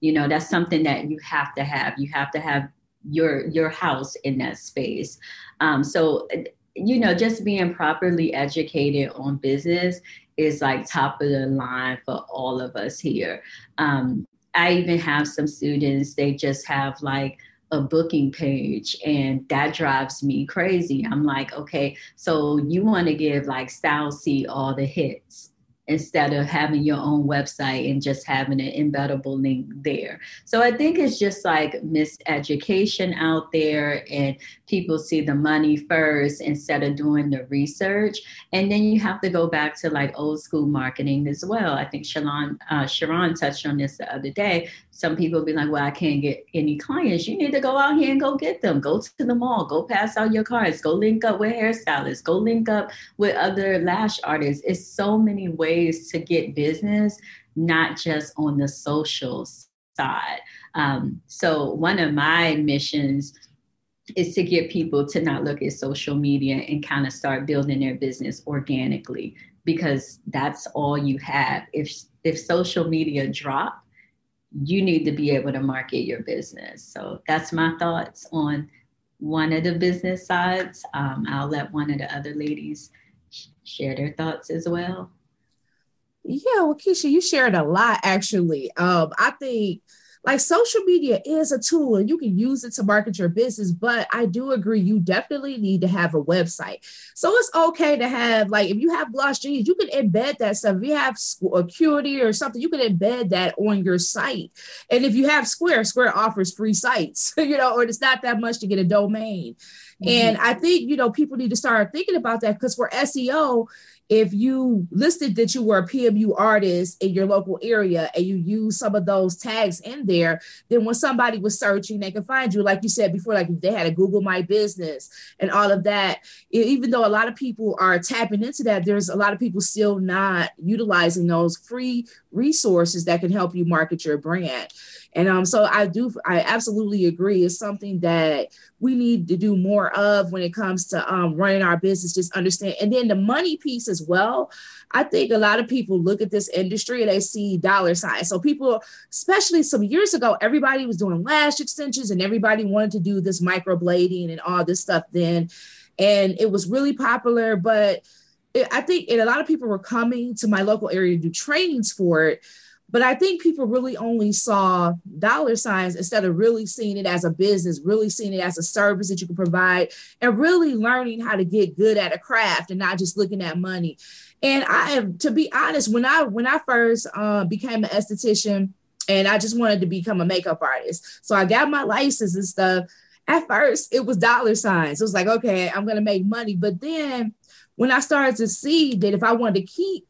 You know, that's something that you have to have. You have to have your your house in that space. Um, so you know, just being properly educated on business is like top of the line for all of us here. Um, I even have some students, they just have like a booking page and that drives me crazy i'm like okay so you want to give like StyleSeat all the hits instead of having your own website and just having an embeddable link there. So I think it's just like miseducation out there and people see the money first instead of doing the research. And then you have to go back to like old school marketing as well. I think Sharon, uh, Sharon touched on this the other day. Some people be like, well, I can't get any clients. You need to go out here and go get them. Go to the mall, go pass out your cards, go link up with hairstylists, go link up with other lash artists. It's so many ways to get business, not just on the social side. Um, so one of my missions is to get people to not look at social media and kind of start building their business organically because that's all you have. If if social media drop, you need to be able to market your business. So that's my thoughts on one of the business sides. Um, I'll let one of the other ladies share their thoughts as well. Yeah, well, Keisha, you shared a lot actually. Um, I think like social media is a tool and you can use it to market your business but i do agree you definitely need to have a website. So it's okay to have like if you have Gloss Genius you can embed that stuff. If you have acuity or something you can embed that on your site. And if you have square square offers free sites you know or it's not that much to get a domain. Mm-hmm. and i think you know people need to start thinking about that because for seo if you listed that you were a PMU artist in your local area and you use some of those tags in there, then when somebody was searching, they can find you. Like you said before, like if they had a Google My Business and all of that, even though a lot of people are tapping into that, there's a lot of people still not utilizing those free resources that can help you market your brand. And um, so I do, I absolutely agree. It's something that we need to do more of when it comes to um, running our business, just understand. And then the money piece as well. I think a lot of people look at this industry and they see dollar signs. So people, especially some years ago, everybody was doing lash extensions and everybody wanted to do this microblading and all this stuff then. And it was really popular, but I think and a lot of people were coming to my local area to do trainings for it but I think people really only saw dollar signs instead of really seeing it as a business, really seeing it as a service that you can provide, and really learning how to get good at a craft and not just looking at money. And I am, to be honest, when I when I first uh, became an esthetician, and I just wanted to become a makeup artist, so I got my license and stuff. At first, it was dollar signs. It was like, okay, I'm gonna make money, but then when I started to see that if I wanted to keep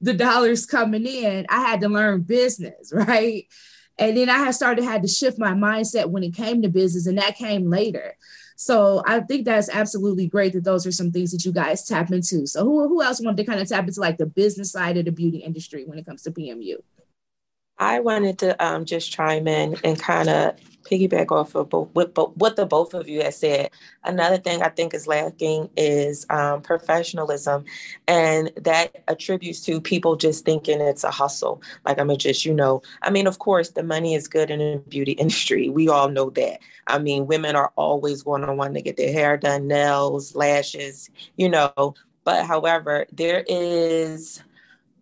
the dollars coming in, I had to learn business, right? And then I had started had to shift my mindset when it came to business, and that came later. So I think that's absolutely great that those are some things that you guys tap into. So who, who else wanted to kind of tap into like the business side of the beauty industry when it comes to PMU? I wanted to um, just chime in and kind of piggyback off of both, what, what the both of you have said. Another thing I think is lacking is um, professionalism, and that attributes to people just thinking it's a hustle. Like I'm just, you know, I mean, of course, the money is good in the beauty industry. We all know that. I mean, women are always going to want to get their hair done, nails, lashes, you know. But however, there is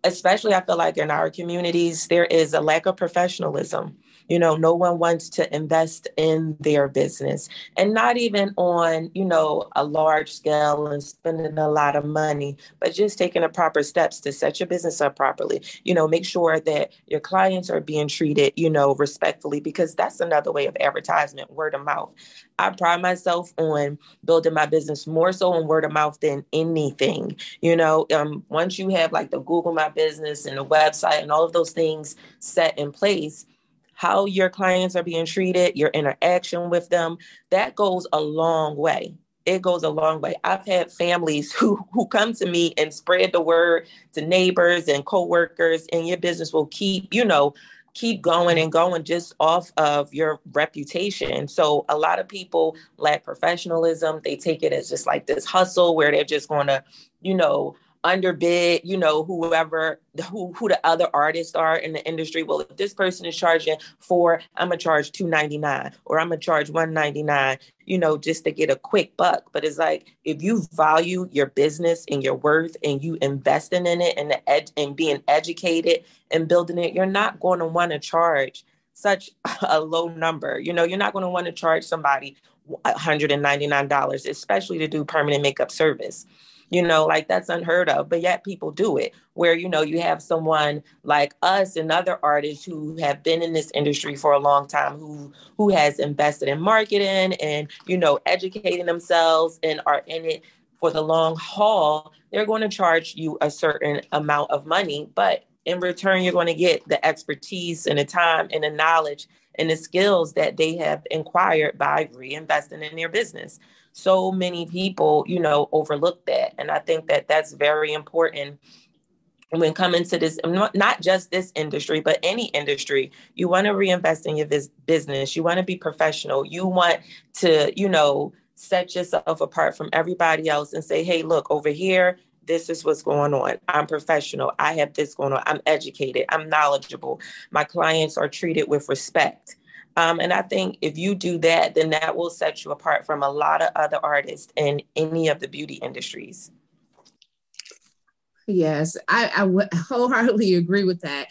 especially I feel like in our communities, there is a lack of professionalism. You know, no one wants to invest in their business and not even on, you know, a large scale and spending a lot of money, but just taking the proper steps to set your business up properly. You know, make sure that your clients are being treated, you know, respectfully, because that's another way of advertisement, word of mouth. I pride myself on building my business more so on word of mouth than anything. You know, um, once you have like the Google My Business and the website and all of those things set in place, how your clients are being treated, your interaction with them, that goes a long way. It goes a long way. I've had families who who come to me and spread the word to neighbors and coworkers, and your business will keep, you know, keep going and going just off of your reputation. So a lot of people lack professionalism. They take it as just like this hustle where they're just going to, you know, underbid, you know, whoever who who the other artists are in the industry. Well, if this person is charging four, I'm gonna charge two ninety nine, or I'm gonna charge one ninety nine, you know, just to get a quick buck. But it's like if you value your business and your worth, and you investing in it, and the ed- and being educated and building it, you're not going to want to charge such a low number. You know, you're not going to want to charge somebody $199, especially to do permanent makeup service. You know, like that's unheard of, but yet people do it. Where, you know, you have someone like us and other artists who have been in this industry for a long time, who who has invested in marketing and, you know, educating themselves and are in it for the long haul, they're going to charge you a certain amount of money, but in return, you're going to get the expertise and the time and the knowledge and the skills that they have acquired by reinvesting in their business. So many people, you know, overlook that. And I think that that's very important when coming to this not just this industry but any industry you want to reinvest in your business you want to be professional you want to you know set yourself apart from everybody else and say hey look over here this is what's going on. I'm professional. I have this going on. I'm educated. I'm knowledgeable. My clients are treated with respect. Um, and I think if you do that, then that will set you apart from a lot of other artists in any of the beauty industries. Yes, I, I w- wholeheartedly agree with that.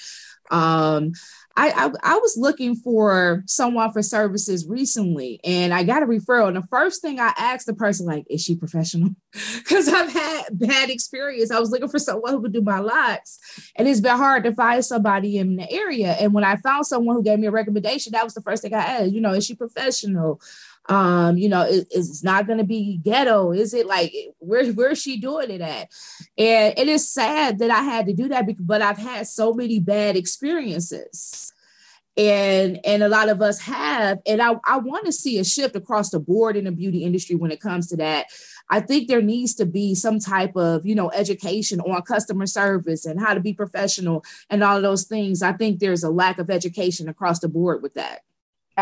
Um, I, I, I was looking for someone for services recently, and I got a referral. And the first thing I asked the person, like, is she professional? Because I've had bad experience. I was looking for someone who would do my locks, and it's been hard to find somebody in the area. And when I found someone who gave me a recommendation, that was the first thing I asked. You know, is she professional? Um you know it, it's not going to be ghetto is it? Like where where's she doing it at? And it is sad that i had to do that because, but i've had so many bad experiences. And and a lot of us have and i, I want to see a shift across the board in the beauty industry when it comes to that. I think there needs to be some type of you know education on customer service and how to be professional and all those things. I think there's a lack of education across the board with that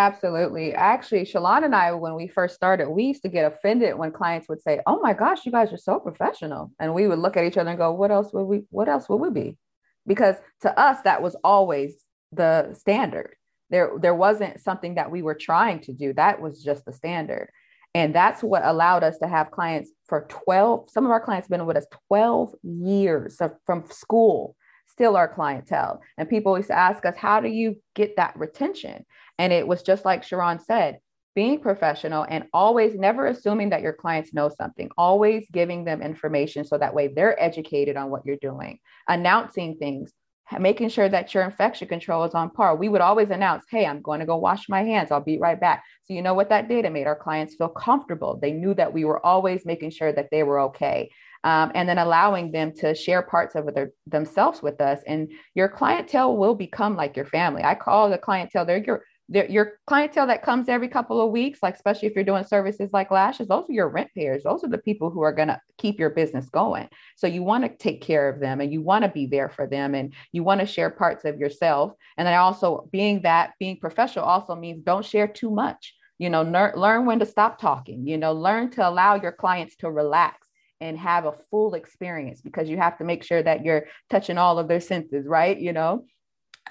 Absolutely. Actually, Shalon and I, when we first started, we used to get offended when clients would say, "Oh my gosh, you guys are so professional," and we would look at each other and go, "What else would we? What else would we be?" Because to us, that was always the standard. There, there wasn't something that we were trying to do. That was just the standard, and that's what allowed us to have clients for twelve. Some of our clients have been with us twelve years from school still our clientele. And people used to ask us, how do you get that retention? And it was just like Sharon said, being professional and always never assuming that your clients know something, always giving them information so that way they're educated on what you're doing, announcing things, making sure that your infection control is on par. We would always announce, hey, I'm going to go wash my hands. I'll be right back. So, you know what that did? It made our clients feel comfortable. They knew that we were always making sure that they were okay. Um, and then allowing them to share parts of their, themselves with us. And your clientele will become like your family. I call the clientele, they're your your clientele that comes every couple of weeks, like especially if you're doing services like lashes, those are your rent payers. Those are the people who are going to keep your business going. So you want to take care of them and you want to be there for them and you want to share parts of yourself. And then also being that being professional also means don't share too much. You know, ner- learn when to stop talking. You know, learn to allow your clients to relax and have a full experience because you have to make sure that you're touching all of their senses, right? You know,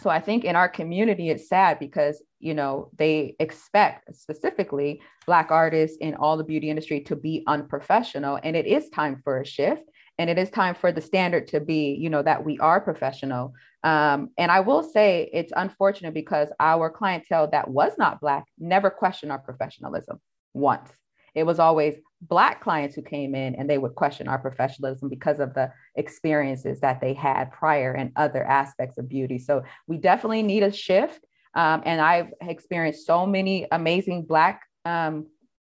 so i think in our community it's sad because you know they expect specifically black artists in all the beauty industry to be unprofessional and it is time for a shift and it is time for the standard to be you know that we are professional. Um, and i will say it's unfortunate because our clientele that was not black never questioned our professionalism once. It was always Black clients who came in and they would question our professionalism because of the experiences that they had prior and other aspects of beauty. So we definitely need a shift. Um, and I've experienced so many amazing Black um,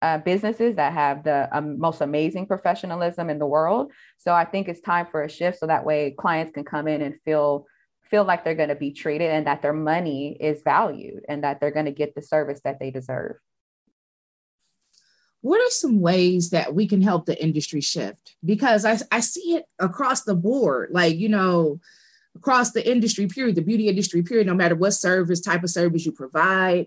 uh, businesses that have the um, most amazing professionalism in the world. So I think it's time for a shift so that way clients can come in and feel feel like they're going to be treated and that their money is valued and that they're going to get the service that they deserve what are some ways that we can help the industry shift? Because I, I see it across the board, like, you know, across the industry period, the beauty industry period, no matter what service, type of service you provide.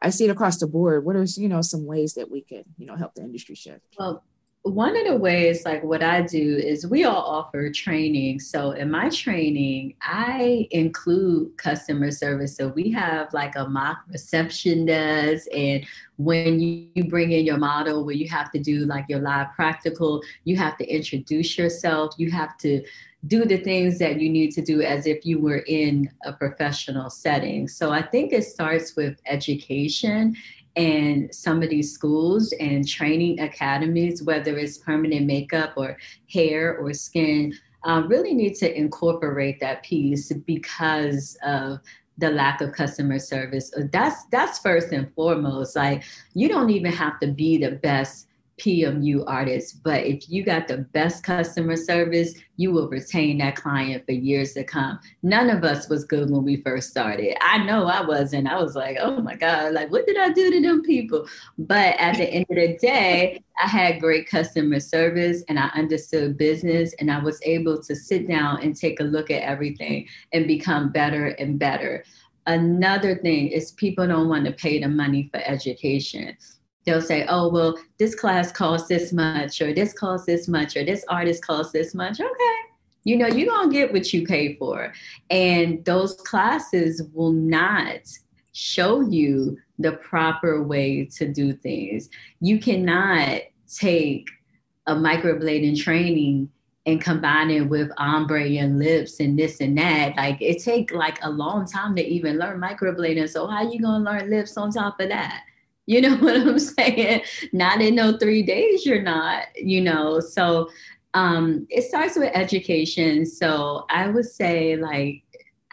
I see it across the board. What are, you know, some ways that we can, you know, help the industry shift? Well, one of the ways like what i do is we all offer training. So in my training i include customer service. So we have like a mock reception desk and when you, bring in your model where you have to do like your live practical you have to introduce yourself. You have to do the things that you need to do as if you were in a professional setting. So i think it starts with education and some of these schools and training academies, whether it's permanent makeup or hair or skin, um, really need to incorporate that piece because of the lack of customer service. That's that's first and foremost. Like you don't even have to be the best PMU artists. But if you got the best customer service, you will retain that client for years to come. None of us was good when we first started. I know I wasn't. I was like, oh my God, like what did I do to them people? But at the end of the day, I had great customer service and I understood business and I was able to sit down and take a look at everything and become better and better. Another thing is people don't want to pay the money for education they'll say, oh, well, this class costs this much, or this costs this much, or this artist costs this much. Okay. You know, you're going to get what you pay for. And those classes will not show you the proper way to do things. You cannot take a microblading training and combine it with ombre and lips and this and that. Like it take like a long time to even learn microblading. So how you gonna learn lips on top of that? You know what I'm saying? Not in no three days, you're not, you know. So um, it starts with education. So I would say, like,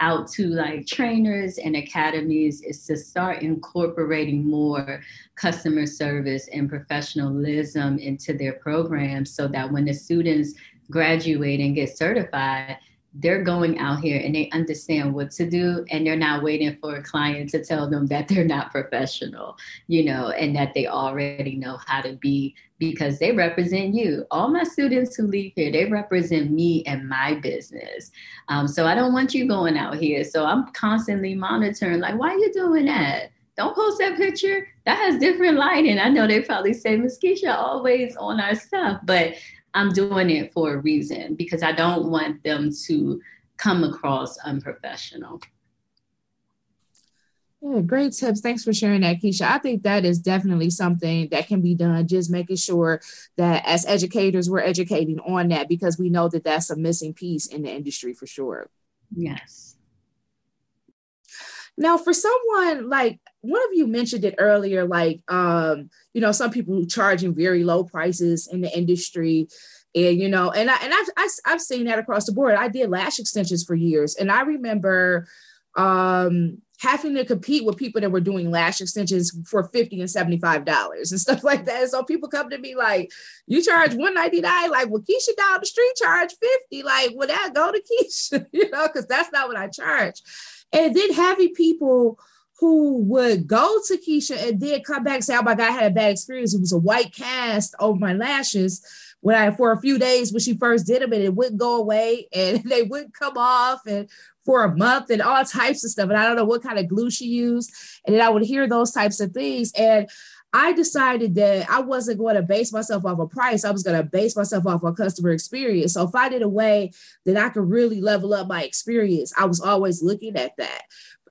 out to like trainers and academies is to start incorporating more customer service and professionalism into their programs so that when the students graduate and get certified, they're going out here and they understand what to do and they're not waiting for a client to tell them that they're not professional you know and that they already know how to be because they represent you. All my students who leave here they represent me and my business. Um, so i don't want you going out here. So i'm constantly monitoring like why are you doing that? Don't post that picture. That has different lighting. I know they probably say Miss Keisha always on our stuff, but I'm doing it for a reason because I don't want them to come across unprofessional. Yeah, great tips. Thanks for sharing that, Keisha. I think that is definitely something that can be done. Just making sure that as educators, we're educating on that because we know that that's a missing piece in the industry for sure. Yes. Now, for someone like one of you mentioned it earlier, like um, you know, some people charging very low prices in the industry. And you know, and I and I've I, have i have seen that across the board. I did lash extensions for years, and I remember um having to compete with people that were doing lash extensions for 50 and 75 dollars and stuff like that. So people come to me like, you charge 199, like well, Keisha down the street charge 50. Like, would that go to Keisha? you know, because that's not what I charge. And then having people who would go to Keisha and then come back and say, Oh my God, I had a bad experience. It was a white cast over my lashes when I for a few days when she first did them and it wouldn't go away and they wouldn't come off and for a month and all types of stuff. And I don't know what kind of glue she used. And then I would hear those types of things. And I decided that I wasn't going to base myself off a price. I was going to base myself off a customer experience. So finding a way that I could really level up my experience, I was always looking at that,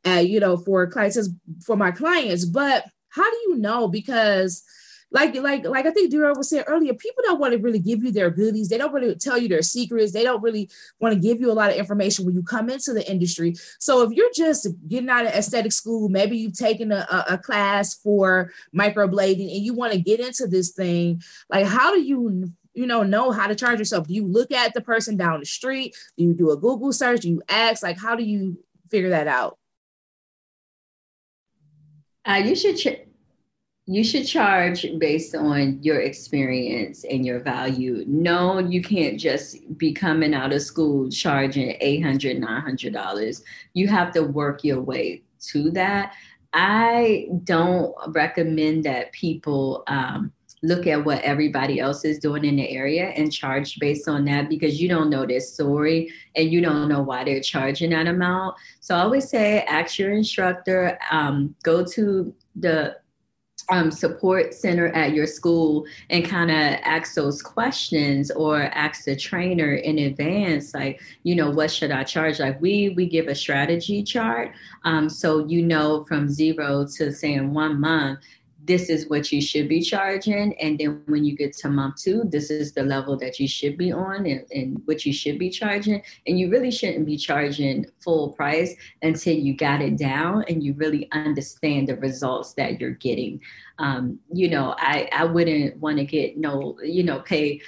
uh, you know, for clients, for my clients. But how do you know? Because like like like I think Dura was saying earlier, people don't want to really give you their goodies. They don't really tell you their secrets. They don't really want to give you a lot of information when you come into the industry. So if you're just getting out of aesthetic school, maybe you've taken a, a, a class for microblading and you want to get into this thing, like how do you you know know how to charge yourself? Do you look at the person down the street? Do you do a Google search? Do you ask? Like how do you figure that out? Uh, you should ch- you should charge based on your experience and your value. No, you can't just be coming out of school charging $800, $900. You have to work your way to that. I don't recommend that people um, look at what everybody else is doing in the area and charge based on that because you don't know their story and you don't know why they're charging that amount. So I always say, ask your instructor, um, go to the um, support center at your school and kind of ask those questions or ask the trainer in advance like you know what should i charge? Like we we give a strategy chart um, so you know from zero to say in one month this is what you should be charging. And then when you get to month two, this is the level that you should be on and, and what you should be charging. And you really shouldn't be charging full price until you got it down and you really understand the results that you're getting. Um, you know, I, I wouldn't want to get no, you know, pay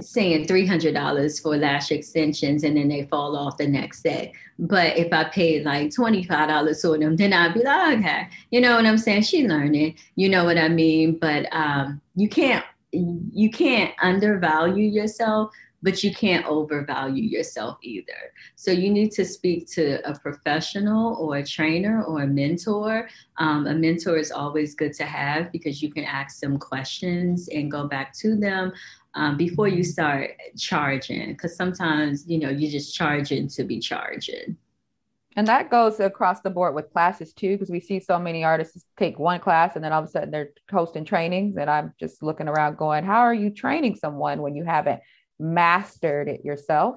saying $300 for lash extensions and then they fall off the next day. But if I paid like $25 for them, then I'd be like, okay, you know what I'm saying? She learning, you know what I mean? But um, you can't, you can't undervalue yourself, but you can't overvalue yourself either. So you need to speak to a professional or a trainer or a mentor. Um, a mentor is always good to have because you can ask them questions and go back to them um, before you start charging because sometimes you know you're just charging to be charging and that goes across the board with classes too because we see so many artists take one class and then all of a sudden they're hosting trainings and i'm just looking around going how are you training someone when you haven't mastered it yourself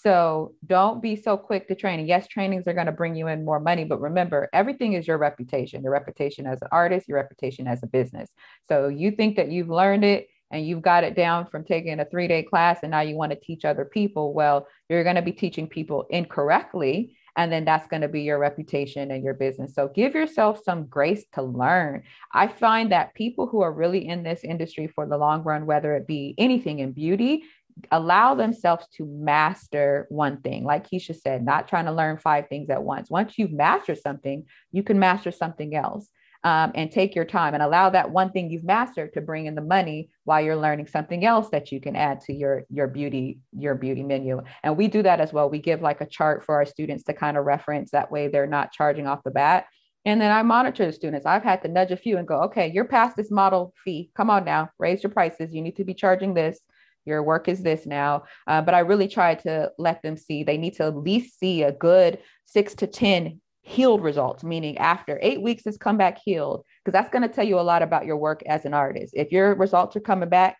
so don't be so quick to training. Yes, trainings are going to bring you in more money, but remember, everything is your reputation, your reputation as an artist, your reputation as a business. So you think that you've learned it and you've got it down from taking a three day class and now you want to teach other people, well, you're going to be teaching people incorrectly. And then that's going to be your reputation and your business. So give yourself some grace to learn. I find that people who are really in this industry for the long run, whether it be anything in beauty, allow themselves to master one thing. Like Keisha said, not trying to learn five things at once. Once you've mastered something, you can master something else um, and take your time and allow that one thing you've mastered to bring in the money while you're learning something else that you can add to your your beauty your beauty menu and we do that as well we give like a chart for our students to kind of reference that way they're not charging off the bat and then I monitor the students. I've had to nudge a few and go, okay, you're past this model fee. Come on now, raise your prices. You need to be charging this. Your work is this now. Uh, but I really try to let them see they need to at least see a good six to 10 healed results, meaning after eight weeks, it's come back healed, because that's going to tell you a lot about your work as an artist. If your results are coming back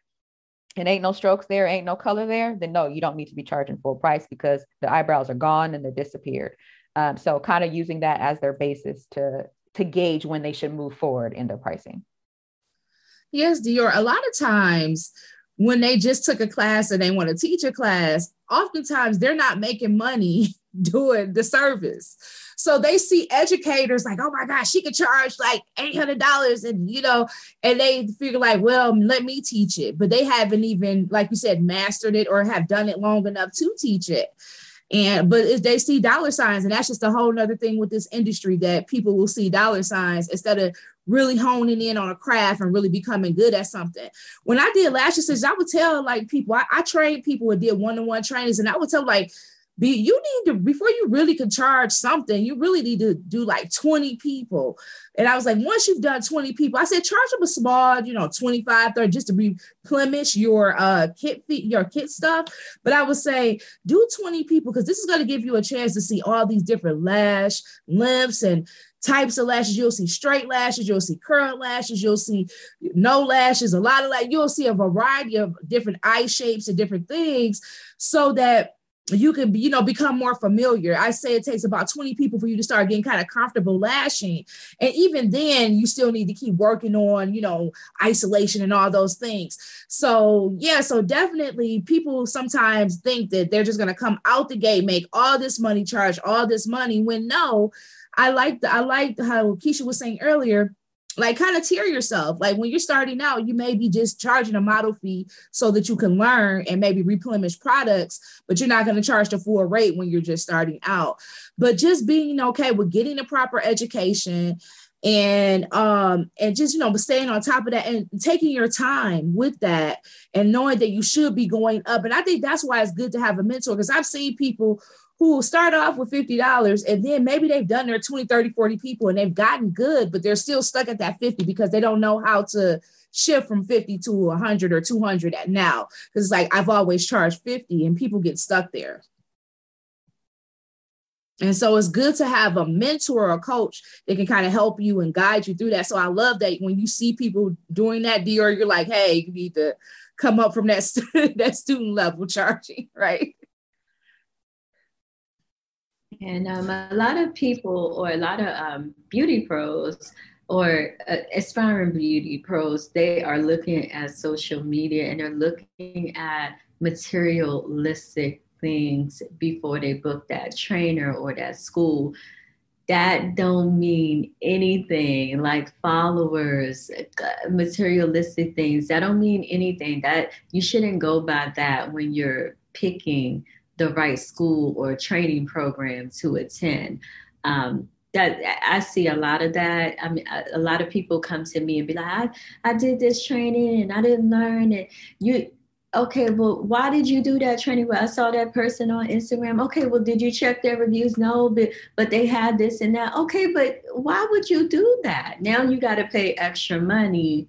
and ain't no strokes there, ain't no color there, then no, you don't need to be charging full price because the eyebrows are gone and they're disappeared. Um, so kind of using that as their basis to to gauge when they should move forward in their pricing. Yes, Dior. A lot of times when they just took a class and they want to teach a class, oftentimes they're not making money doing the service. So they see educators like, oh my gosh, she could charge like $800 and, you know, and they figure like, well, let me teach it. But they haven't even, like you said, mastered it or have done it long enough to teach it. And but if they see dollar signs, and that's just a whole nother thing with this industry that people will see dollar signs instead of really honing in on a craft and really becoming good at something. When I did lashes, I would tell like people, I, I trained people and did one-on-one trainings, and I would tell like be you need to before you really can charge something you really need to do like 20 people and i was like once you've done 20 people i said charge them a small you know 25 30 just to replenish your uh kit fee, your kit stuff but i would say do 20 people because this is going to give you a chance to see all these different lash lengths and types of lashes. You'll see straight lashes, you'll see curled lashes, you'll see no lashes, a lot of like you'll see a variety of different eye shapes and different things so that you can you know become more familiar. I say it takes about 20 people for you to start getting kind of comfortable lashing. And even then you still need to keep working on you know isolation and all those things. So yeah so definitely people sometimes think that they're just going to come out the gate make all this money charge all this money when no i like the, i like how keisha was saying earlier like kind of tier yourself. Like when you're starting out, you may be just charging a model fee so that you can learn and maybe replenish products, but you're not going to charge the full rate when you're just starting out. But just being okay with getting the proper education and um and just you know staying on top of that and taking your time with that and knowing that you should be going up and i think that's why it's good to have a mentor because i've seen people who start off with $50 and then maybe they've done their 20, 30, 40 people and they've gotten good, but they're still stuck at that 50 because they don't know how to shift from 50 to 100 or 200 at now. Because it's like, I've always charged 50 and people get stuck there. And so it's good to have a mentor or a coach that can kind of help you and guide you through that. So I love that when you see people doing that, Dior, you're like, hey, you need to come up from that, that student level charging, right? And um, a lot of people or a lot of um, beauty pros or uh, aspiring beauty pros, they are looking at social media and they're looking at materialistic things before they book that trainer or that school. That don't mean anything like followers materialistic things that don't mean anything. That you shouldn't go by that when you're picking the right school or training program to attend um, that I see a lot of that. I mean, a lot of people come to me and be like, I, I did this training and I didn't learn it. You, okay, well, why did you do that training? Well, I saw that person on Instagram. Okay, well, did you check their reviews? No, but but they had this and that. Okay, but why would you do that? Now you got to pay extra money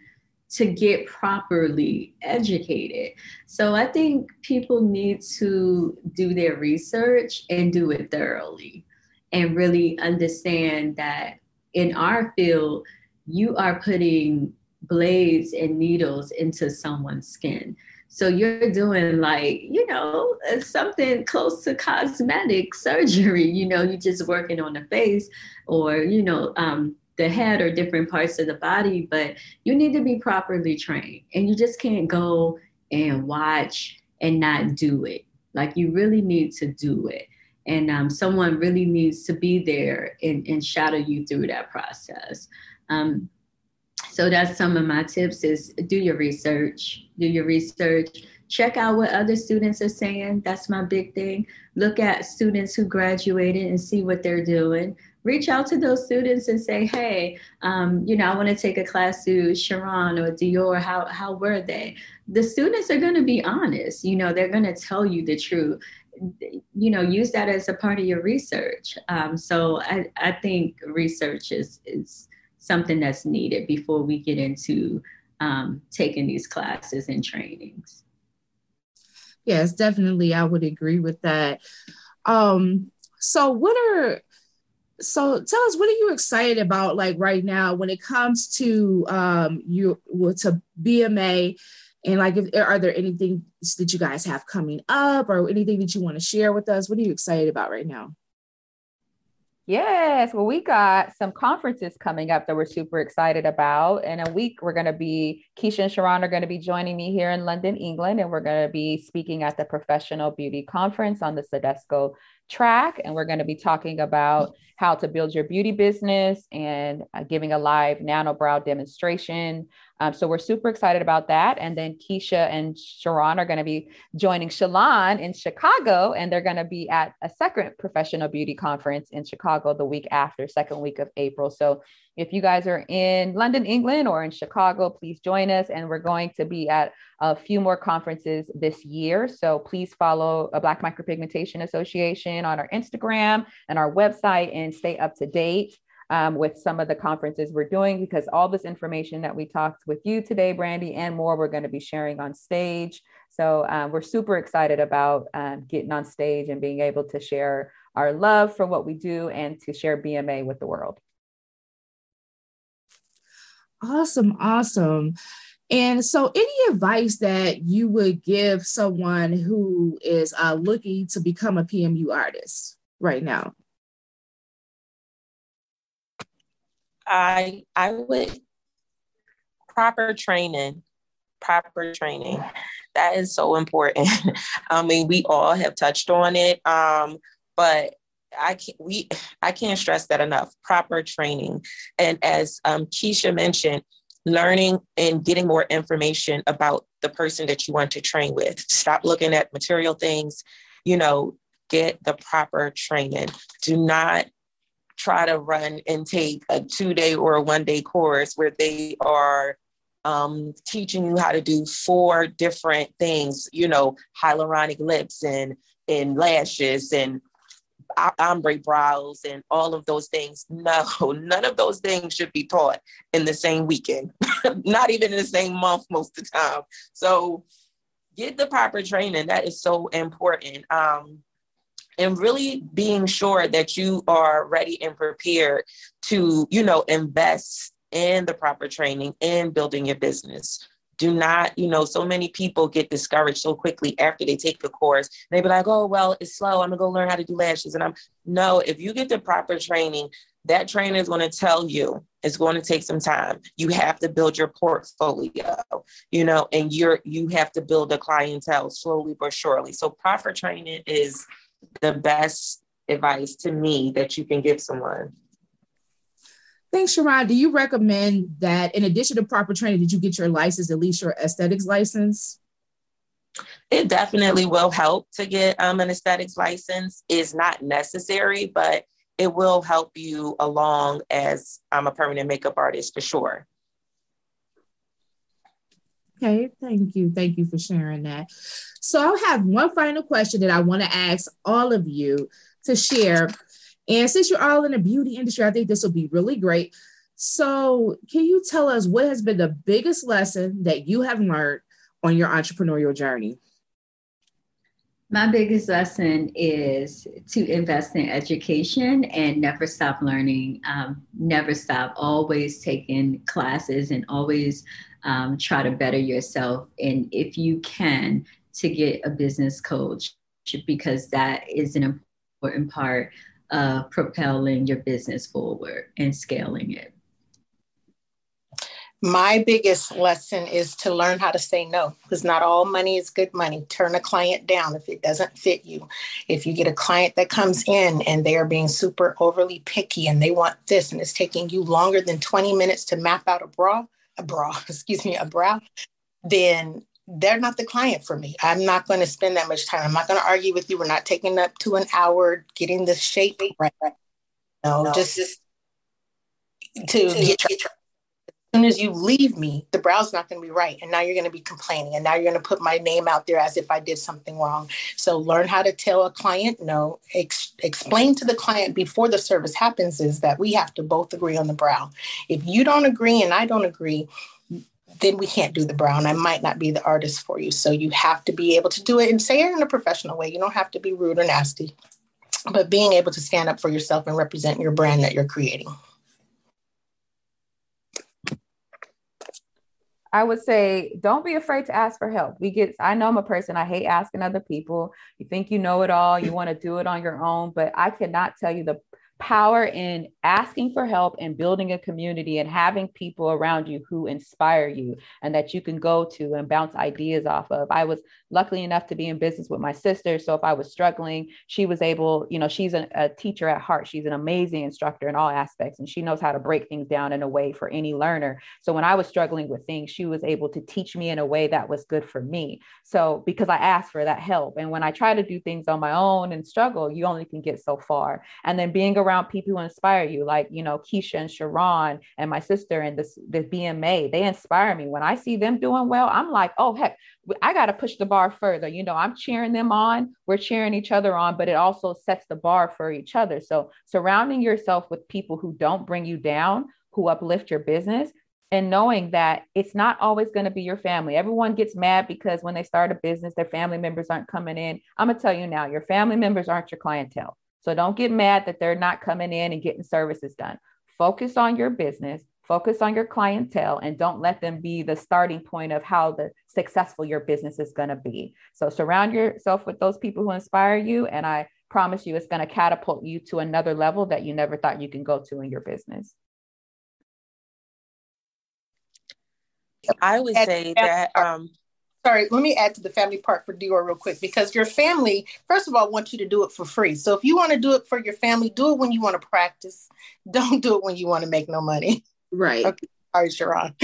to get properly educated. So I think people need to do their research and do it thoroughly and really understand that in our field, you are putting blades and needles into someone's skin. So you're doing like, you know, something close to cosmetic surgery. You know, you're just working on the face or, you know, um, the head or different parts of the body, but you need to be properly trained. And you just can't go and watch and not do it. Like you really need to do it. And um, someone really needs to be there and, and shadow you through that process. Um, so that's some of my tips is do your research do your research check out what other students are saying that's my big thing look at students who graduated and see what they're doing reach out to those students and say hey um, you know i want to take a class to sharon or dior how, how were they the students are going to be honest you know they're going to tell you the truth you know use that as a part of your research um, so I, I think research is is something that's needed before we get into um, taking these classes and trainings. Yes, definitely. I would agree with that. Um, so, what are so tell us what are you excited about like right now when it comes to um you well, to BMA and like if, are there anything that you guys have coming up or anything that you want to share with us? What are you excited about right now? Yes. Well, we got some conferences coming up that we're super excited about. In a week, we're going to be, Keisha and Sharon are going to be joining me here in London, England, and we're going to be speaking at the Professional Beauty Conference on the CIDESCO track. And we're going to be talking about how to build your beauty business and uh, giving a live nano brow demonstration. Um, so we're super excited about that. And then Keisha and Sharon are going to be joining Shalon in Chicago, and they're going to be at a second professional beauty conference in Chicago the week after, second week of April. So if you guys are in London, England, or in Chicago, please join us. And we're going to be at a few more conferences this year. So please follow a Black Micropigmentation Association on our Instagram and our website and stay up to date um, with some of the conferences we're doing because all this information that we talked with you today, Brandy, and more, we're going to be sharing on stage. So um, we're super excited about um, getting on stage and being able to share our love for what we do and to share BMA with the world. Awesome, awesome. And so, any advice that you would give someone who is uh, looking to become a PMU artist right now? I I would proper training, proper training. That is so important. I mean, we all have touched on it, um, but I can't we I can't stress that enough. Proper training, and as um, Keisha mentioned, learning and getting more information about the person that you want to train with. Stop looking at material things. You know, get the proper training. Do not try to run and take a two day or a one day course where they are um, teaching you how to do four different things, you know, hyaluronic lips and, and lashes and ombre brows and all of those things. No, none of those things should be taught in the same weekend, not even in the same month most of the time. So get the proper training. That is so important. Um, and really being sure that you are ready and prepared to, you know, invest in the proper training and building your business. Do not, you know, so many people get discouraged so quickly after they take the course. They be like, oh, well, it's slow. I'm gonna go learn how to do lashes. And I'm no, if you get the proper training, that trainer is going to tell you it's going to take some time you have to build your portfolio you know and you're you have to build a clientele slowly but surely so proper training is the best advice to me that you can give someone Thanks, Sharon. Do you recommend that in addition to proper training, did you get your license, at least your aesthetics license? It definitely will help to get um, an aesthetics license. Is not necessary, but it will help you along as I'm a permanent makeup artist for sure. Okay, thank you. Thank you for sharing that. So I have one final question that I want to ask all of you to share. And since you're all in the beauty industry, I think this will be really great. So, can you tell us what has been the biggest lesson that you have learned on your entrepreneurial journey? My biggest lesson is to invest in education and never stop learning, um, never stop, always taking classes and always um, try to better yourself. And if you can, to get a business coach, because that is an important part of propelling your business forward and scaling it my biggest lesson is to learn how to say no because not all money is good money. Turn a client down if it doesn't fit you. If you get a client that comes in and they are being super overly picky and they want this and it's taking you longer than 20 minutes to map out a bra, a bra, excuse me, a brow, then they're not the client for me. I'm not going to spend that much time. I'm not going to argue with you. We're not taking up to an hour getting the shape right. No, no just, just to, to get your soon as you leave me, the brow's not going to be right. And now you're going to be complaining. And now you're going to put my name out there as if I did something wrong. So learn how to tell a client no. Ex- explain to the client before the service happens is that we have to both agree on the brow. If you don't agree and I don't agree, then we can't do the brow and I might not be the artist for you. So you have to be able to do it and say it in a professional way. You don't have to be rude or nasty, but being able to stand up for yourself and represent your brand that you're creating. I would say don't be afraid to ask for help. We get I know I'm a person I hate asking other people. You think you know it all, you want to do it on your own, but I cannot tell you the power in asking for help and building a community and having people around you who inspire you and that you can go to and bounce ideas off of. I was lucky enough to be in business with my sister. So if I was struggling, she was able, you know, she's a, a teacher at heart. She's an amazing instructor in all aspects and she knows how to break things down in a way for any learner. So when I was struggling with things, she was able to teach me in a way that was good for me. So because I asked for that help. And when I try to do things on my own and struggle, you only can get so far. And then being around around people who inspire you, like, you know, Keisha and Sharon and my sister and this, the BMA, they inspire me. When I see them doing well, I'm like, oh, heck, I got to push the bar further. You know, I'm cheering them on, we're cheering each other on, but it also sets the bar for each other. So surrounding yourself with people who don't bring you down, who uplift your business, and knowing that it's not always going to be your family. Everyone gets mad because when they start a business, their family members aren't coming in. I'm going to tell you now, your family members aren't your clientele. So don't get mad that they're not coming in and getting services done. Focus on your business, focus on your clientele, and don't let them be the starting point of how the successful your business is going to be. So surround yourself with those people who inspire you. And I promise you, it's going to catapult you to another level that you never thought you can go to in your business. I would say that um, sorry, let me add to the family part for Dior real quick because your family, first of all, wants you to do it for free. So if you want to do it for your family, do it when you want to practice. Don't do it when you want to make no money. Right. Okay. Sorry, Sharon.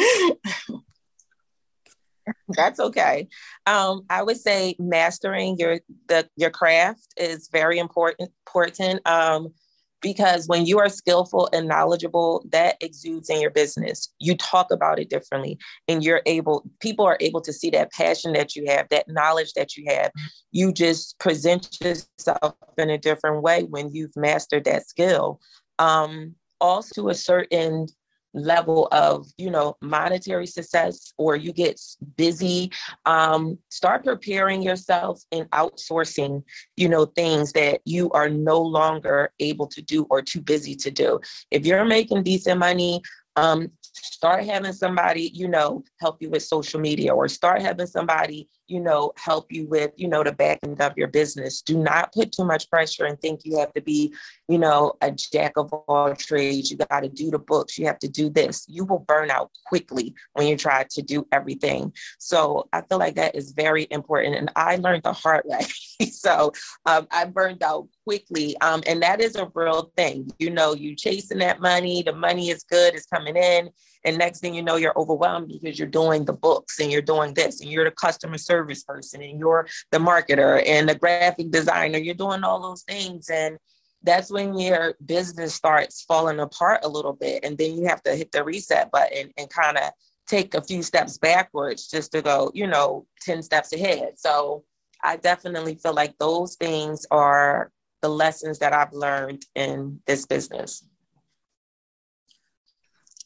That's okay. Um, I would say mastering your the your craft is very important. Important. Um, because when you are skillful and knowledgeable that exudes in your business. You talk about it differently and you're able people are able to see that passion that you have that knowledge that you have. You just present yourself in a different way when you've mastered that skill. Um, also to a certain level of you know monetary success or you get busy um, start preparing yourself and outsourcing you know things that you are no longer able to do or too busy to do. If you're making decent money um, start having somebody you know help you with social media or start having somebody you know help you with you know the back end of your business. Do not put too much pressure and think you have to be you know a jack of all trades. You got to do the books. You have to do this. You will burn out quickly when you try to do everything. So i feel like that is very important and i learned the hard way. So um, i burned out quickly. Um, and that is a real thing. You know you chasing that money. The money is good. It's coming in and next thing you know, you're overwhelmed because you're doing the books and you're doing this and you're the customer service person and you're the marketer and the graphic designer. You're doing all those things. And that's when your business starts falling apart a little bit. And then you have to hit the reset button and kind of take a few steps backwards just to go, you know, 10 steps ahead. So I definitely feel like those things are the lessons that I've learned in this business.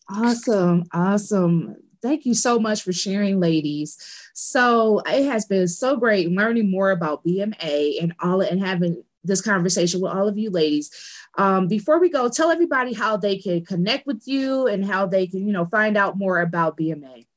Awesome. Awesome. Thank you so much for sharing, ladies. So it has been so great learning more about BMA and all and having this conversation with all of you ladies. Um, before we go, tell everybody how they can connect with you and how they can, you know, find out more about BMA.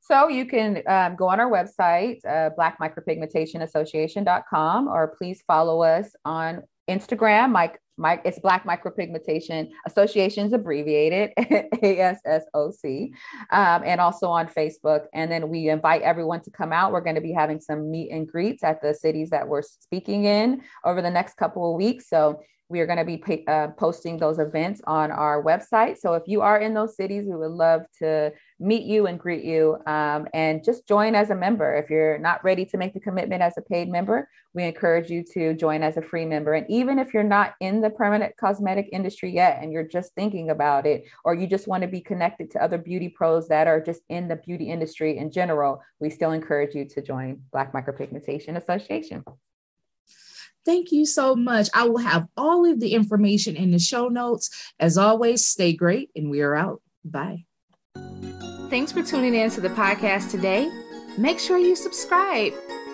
So you can um, go on our website, uh, blackmicropigmentationassociation.com, or please follow us on Instagram, Mike my, it's Black Micropigmentation Association's abbreviated ASSOC, um, and also on Facebook. And then we invite everyone to come out. We're going to be having some meet and greets at the cities that we're speaking in over the next couple of weeks. So we are going to be uh, posting those events on our website. So if you are in those cities, we would love to meet you and greet you um, and just join as a member. If you're not ready to make the commitment as a paid member, we encourage you to join as a free member. And even if you're not in the permanent cosmetic industry yet and you're just thinking about it, or you just want to be connected to other beauty pros that are just in the beauty industry in general, we still encourage you to join Black Micropigmentation Association. Thank you so much. I will have all of the information in the show notes. As always, stay great, and we are out. Bye. Thanks for tuning in to the podcast today. Make sure you subscribe.